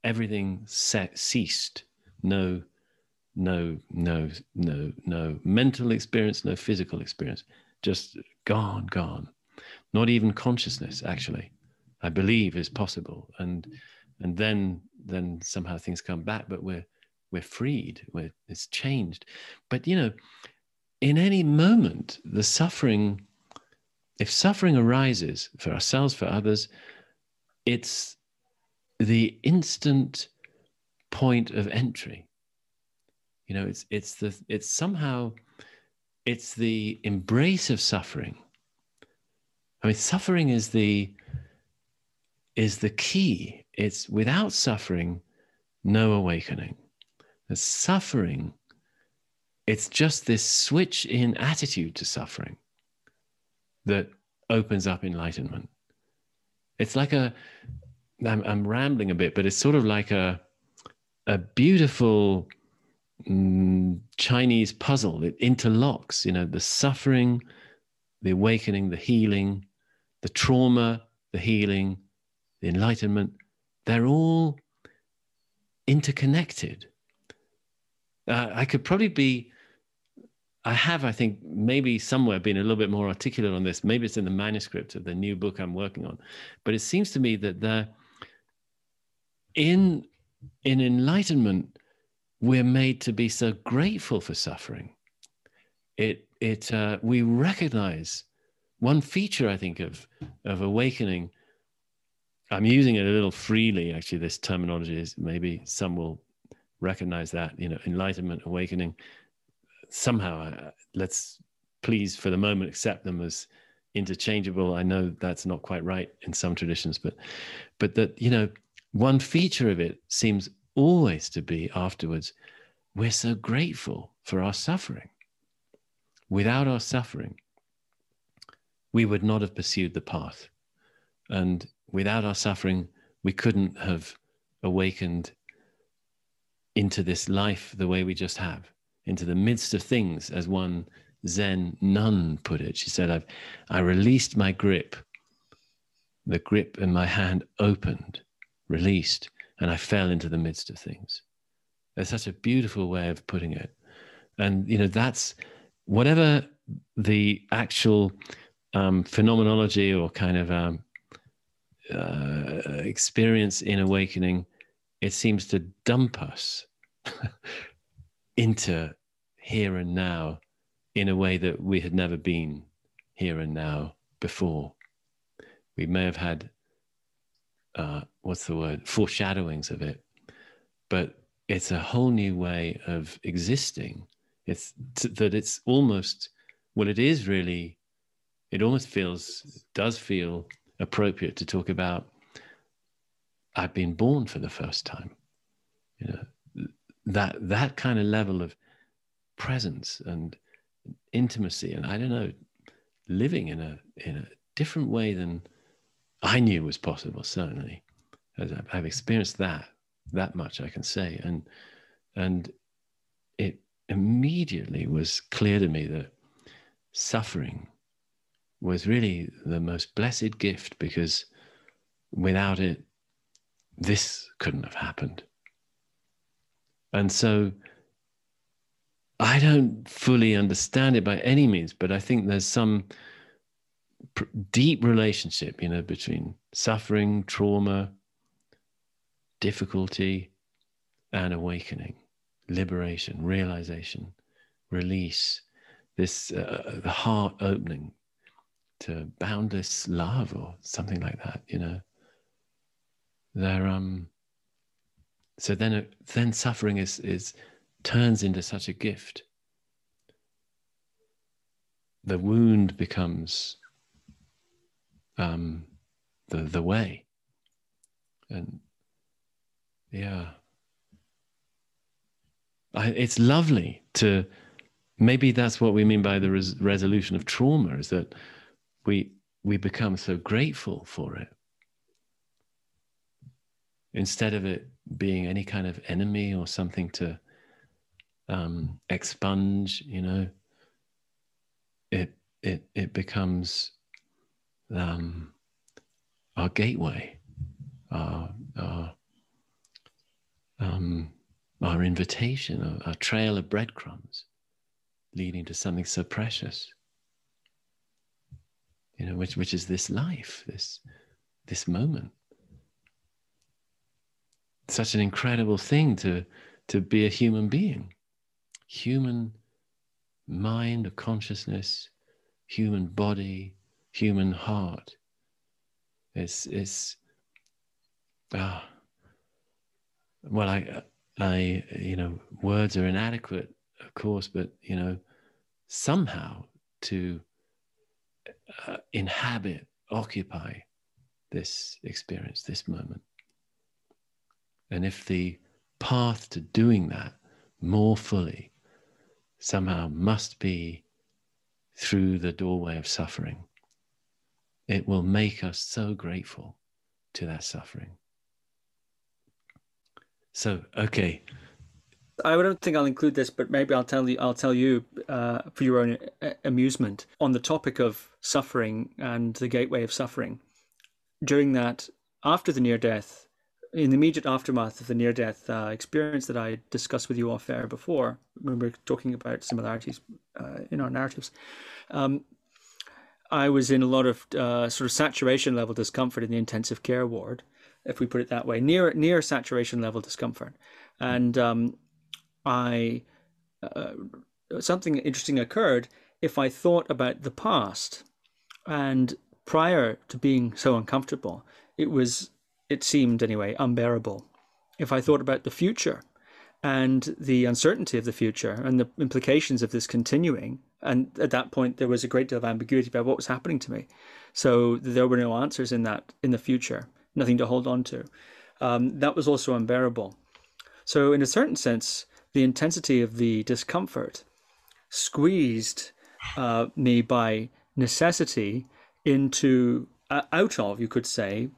B: everything set, ceased. No no no no no mental experience no physical experience just gone gone not even consciousness actually i believe is possible. And and then then somehow things come back but we're we're freed we're, it's changed. But you know in any moment the suffering if suffering arises for ourselves for others it's the instant point of entry. You know it's it's the it's somehow it's the embrace of suffering i mean suffering is the is the key it's without suffering, no awakening. The suffering, it's just this switch in attitude to suffering that opens up enlightenment. It's like a, I'm, I'm rambling a bit, but it's sort of like a, a beautiful mm, Chinese puzzle. It interlocks, you know, the suffering, the awakening, the healing, the trauma, the healing, the enlightenment, they're all interconnected. Uh, I could probably be, I have, I think, maybe somewhere been a little bit more articulate on this. Maybe it's in the manuscript of the new book I'm working on. But it seems to me that the, in, in enlightenment, we're made to be so grateful for suffering. It it uh, we recognize one feature I think of of awakening. I'm using it a little freely. Actually, this terminology is maybe some will recognize that you know enlightenment, awakening. Somehow, uh, let's please for the moment accept them as interchangeable. I know that's not quite right in some traditions, but but that you know one feature of it seems always to be afterwards. We're so grateful for our suffering. Without our suffering, we would not have pursued the path, and without our suffering, we couldn't have awakened into this life the way we just have, into the midst of things, as one Zen nun put it. She said, I've, I released my grip. The grip in my hand opened, released, and I fell into the midst of things. That's such a beautiful way of putting it. And, you know, that's whatever the actual um, phenomenology or kind of um, uh, experience in awakening, it seems to dump us into here and now in a way that we had never been here and now before. We may have had, uh, what's the word, foreshadowings of it, but it's a whole new way of existing. It's t- that it's almost, well, it is really, it almost feels, does feel appropriate to talk about I've been born for the first time. You know, that that kind of level of presence and intimacy and I don't know, living in a in a different way than I knew was possible. Certainly, as I've experienced that that much I can say, and and it immediately was clear to me that suffering was really the most blessed gift because without it, this couldn't have happened. And so I don't fully understand it by any means, but I think there's some pr- deep relationship, you know, between suffering, trauma, difficulty, and awakening, liberation, realization, release, this uh, the heart opening to boundless love or something like that, you know. There, um. So then, uh, then suffering is is turns into such a gift. The wound becomes um, the the way, and yeah, I, it's lovely to. Maybe that's what we mean by the res- resolution of trauma: is that we we become so grateful for it instead of it being any kind of enemy or something to um, expunge, you know, it it it becomes um, our gateway, our our um, our invitation, our, our trail of breadcrumbs, leading to something so precious. You know, which which is this life, this this moment. Such an incredible thing to to be a human being human mind, consciousness, human body, human heart. It's it's ah well I I you know words are inadequate of course but you know somehow to uh, inhabit occupy this experience this moment and if the path to doing that more fully somehow must be through the doorway of suffering. It will make us so grateful to that suffering. So, okay.
A: I don't think I'll include this, but maybe I'll tell you. I'll tell you uh, for your own uh, amusement on the topic of suffering and the gateway of suffering. During that, after the near death in the immediate aftermath of the near death uh, experience that I discussed with you off air before, when we were talking about similarities uh, in our narratives, um, I was in a lot of uh, sort of saturation level discomfort in the intensive care ward, if we put it that way, near near saturation level discomfort, and um, I uh, something interesting occurred if I thought about the past. And prior to being so uncomfortable, it was, it seemed anyway, unbearable. If I thought about the future and the uncertainty of the future and the implications of this continuing, and at that point there was a great deal of ambiguity about what was happening to me. So there were no answers in that in the future, nothing to hold on to. Um, that was also unbearable. So in a certain sense, the intensity of the discomfort squeezed uh, me by necessity into uh, out of you could say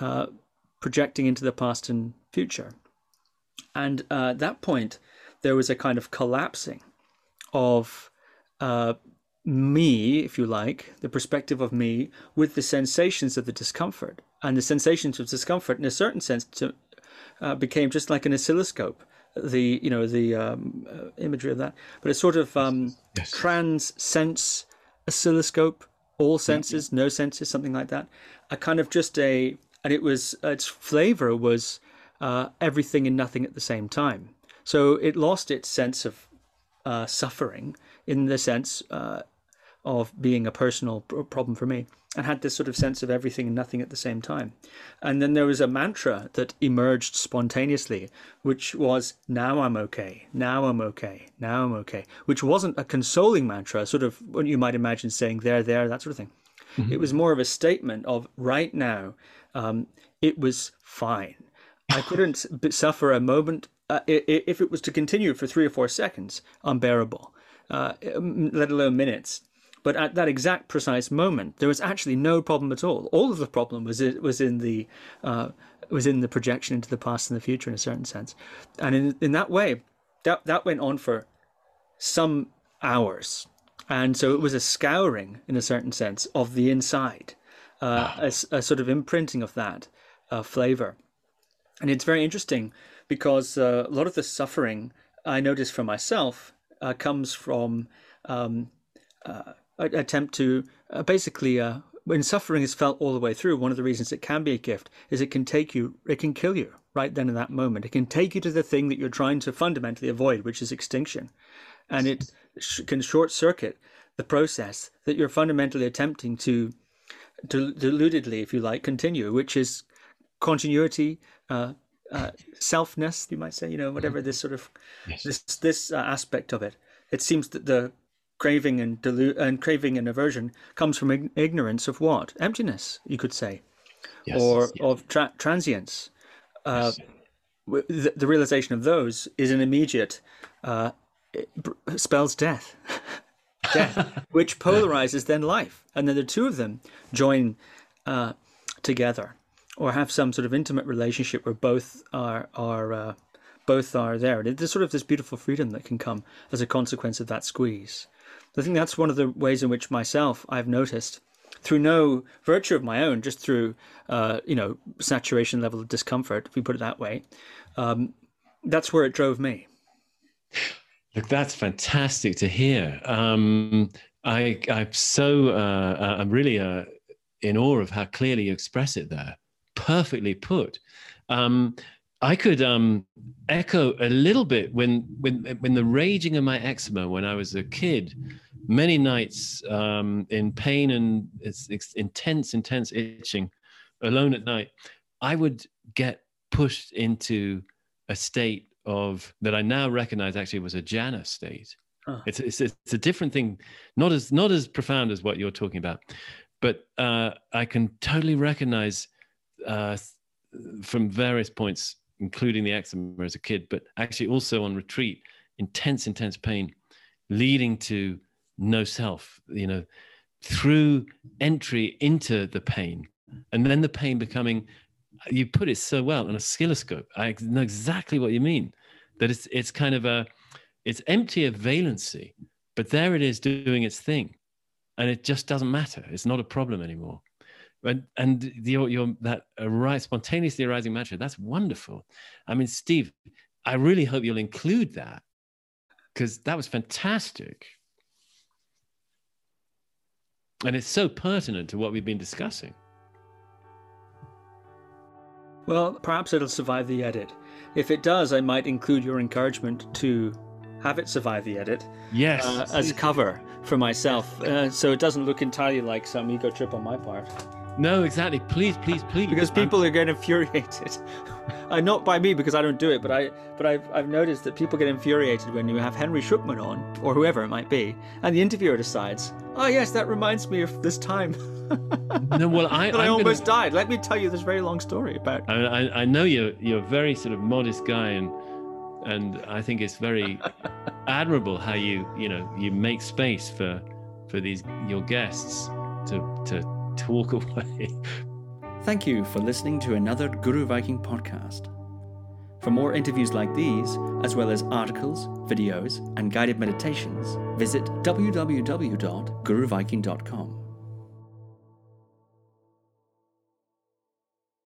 A: uh, projecting into the past and future. And uh, at that point there was a kind of collapsing of uh, me if you like the perspective of me with the sensations of the discomfort. And the sensations of discomfort in a certain sense to, uh, became just like an oscilloscope the you know the um, uh, imagery of that, but it's sort of um, yes. trans sense oscilloscope, all senses, yeah, yeah. no senses, something like that. A kind of just a, and it was its flavor was uh, everything and nothing at the same time. So it lost its sense of uh, suffering in the sense uh, of being a personal problem for me and had this sort of sense of everything and nothing at the same time. And then there was a mantra that emerged spontaneously, which was, Now I'm okay, now I'm okay, now I'm okay, which wasn't a consoling mantra, sort of what you might imagine saying, There, there, that sort of thing. Mm-hmm. It was more of a statement of, Right now, um, it was fine. I couldn't suffer a moment. Uh, if it was to continue for three or four seconds, unbearable, uh, let alone minutes. But at that exact precise moment, there was actually no problem at all. All of the problem was it was in the uh, was in the projection into the past and the future in a certain sense, and in in that way, that that went on for some hours, and so it was a scouring in a certain sense of the inside, uh, a, a, sort of imprinting of that uh, flavor, and it's very interesting because uh, a lot of the suffering I notice for myself uh, comes from. Um, uh, attempt to uh, basically uh, when suffering is felt all the way through one of the reasons it can be a gift is it can take you it can kill you right then in that moment. It can take you to the thing that you're trying to fundamentally avoid which is extinction. And it sh- can short circuit the process that you're fundamentally attempting to del- deludedly if you like continue which is continuity uh, uh, selfness you might say you know whatever this sort of yes. this this uh, aspect of it. It seems that the craving and delu- and craving and aversion comes from ignorance of what emptiness you could say yes, or of tra- transience uh, yes. the, the, realization of those is an immediate uh, spells death death which polarizes then life and then the two of them join uh, together or have some sort of intimate relationship where both are are uh, both are there. And there's sort of this beautiful freedom that can come as a consequence of that squeeze. I think that's one of the ways in which myself I've noticed through no virtue of my own, just through uh, you know saturation level of discomfort, if we put it that way. Um, that's where it drove me.
B: Look, that's fantastic to hear. Um, I, I'm so uh, uh I'm really uh, in awe of how clearly you express it there. Perfectly put. Um, I could um, echo a little bit when when when the raging of my eczema when I was a kid many nights um, in pain and it's, it's intense, intense itching, alone at night, I would get pushed into a state of that I now recognize actually was a jhana state. It's, it's it's a different thing, not as not as profound as what you're talking about, but uh, I can totally recognize uh, from various points, including the eczema as a kid, but actually also on retreat, intense, intense pain, leading to no self, you know, through entry into the pain. And then the pain becoming, you put it so well, an oscilloscope. I know exactly what you mean. That it's it's kind of a it's empty of valency, but there it is doing its thing. And it just doesn't matter. It's not a problem anymore. And and your your that right spontaneously arising mantra, that's wonderful. I mean, Steve, I really hope you'll include that because that was fantastic. And it's so pertinent to what we've been discussing.
A: Well, perhaps it'll survive the edit. If it does, I might include your encouragement to have it survive the edit
B: Yes.
A: uh, as cover for myself, uh, so it doesn't look entirely like some ego trip on my part.
B: no, exactly. Please, please, please.
A: Because
B: I'm-
A: people are getting infuriated. uh, not by me because I don't do it, but I but I've, I've noticed that people get infuriated when you have Henry Shukman on or whoever it might be, and the interviewer decides, "Oh yes, that reminds me of this time
B: no, well, I,
A: I
B: I'm gonna-
A: almost died." Let me tell you this very long story about.
B: I, I, I know you're you're a very sort of modest guy, and and I think it's very admirable how you you know you make space for for these your guests to to talk away.
A: Thank you for listening to another Guru Viking podcast. For more interviews like these, as well as articles, videos, and guided meditations, visit www.guruviking.com.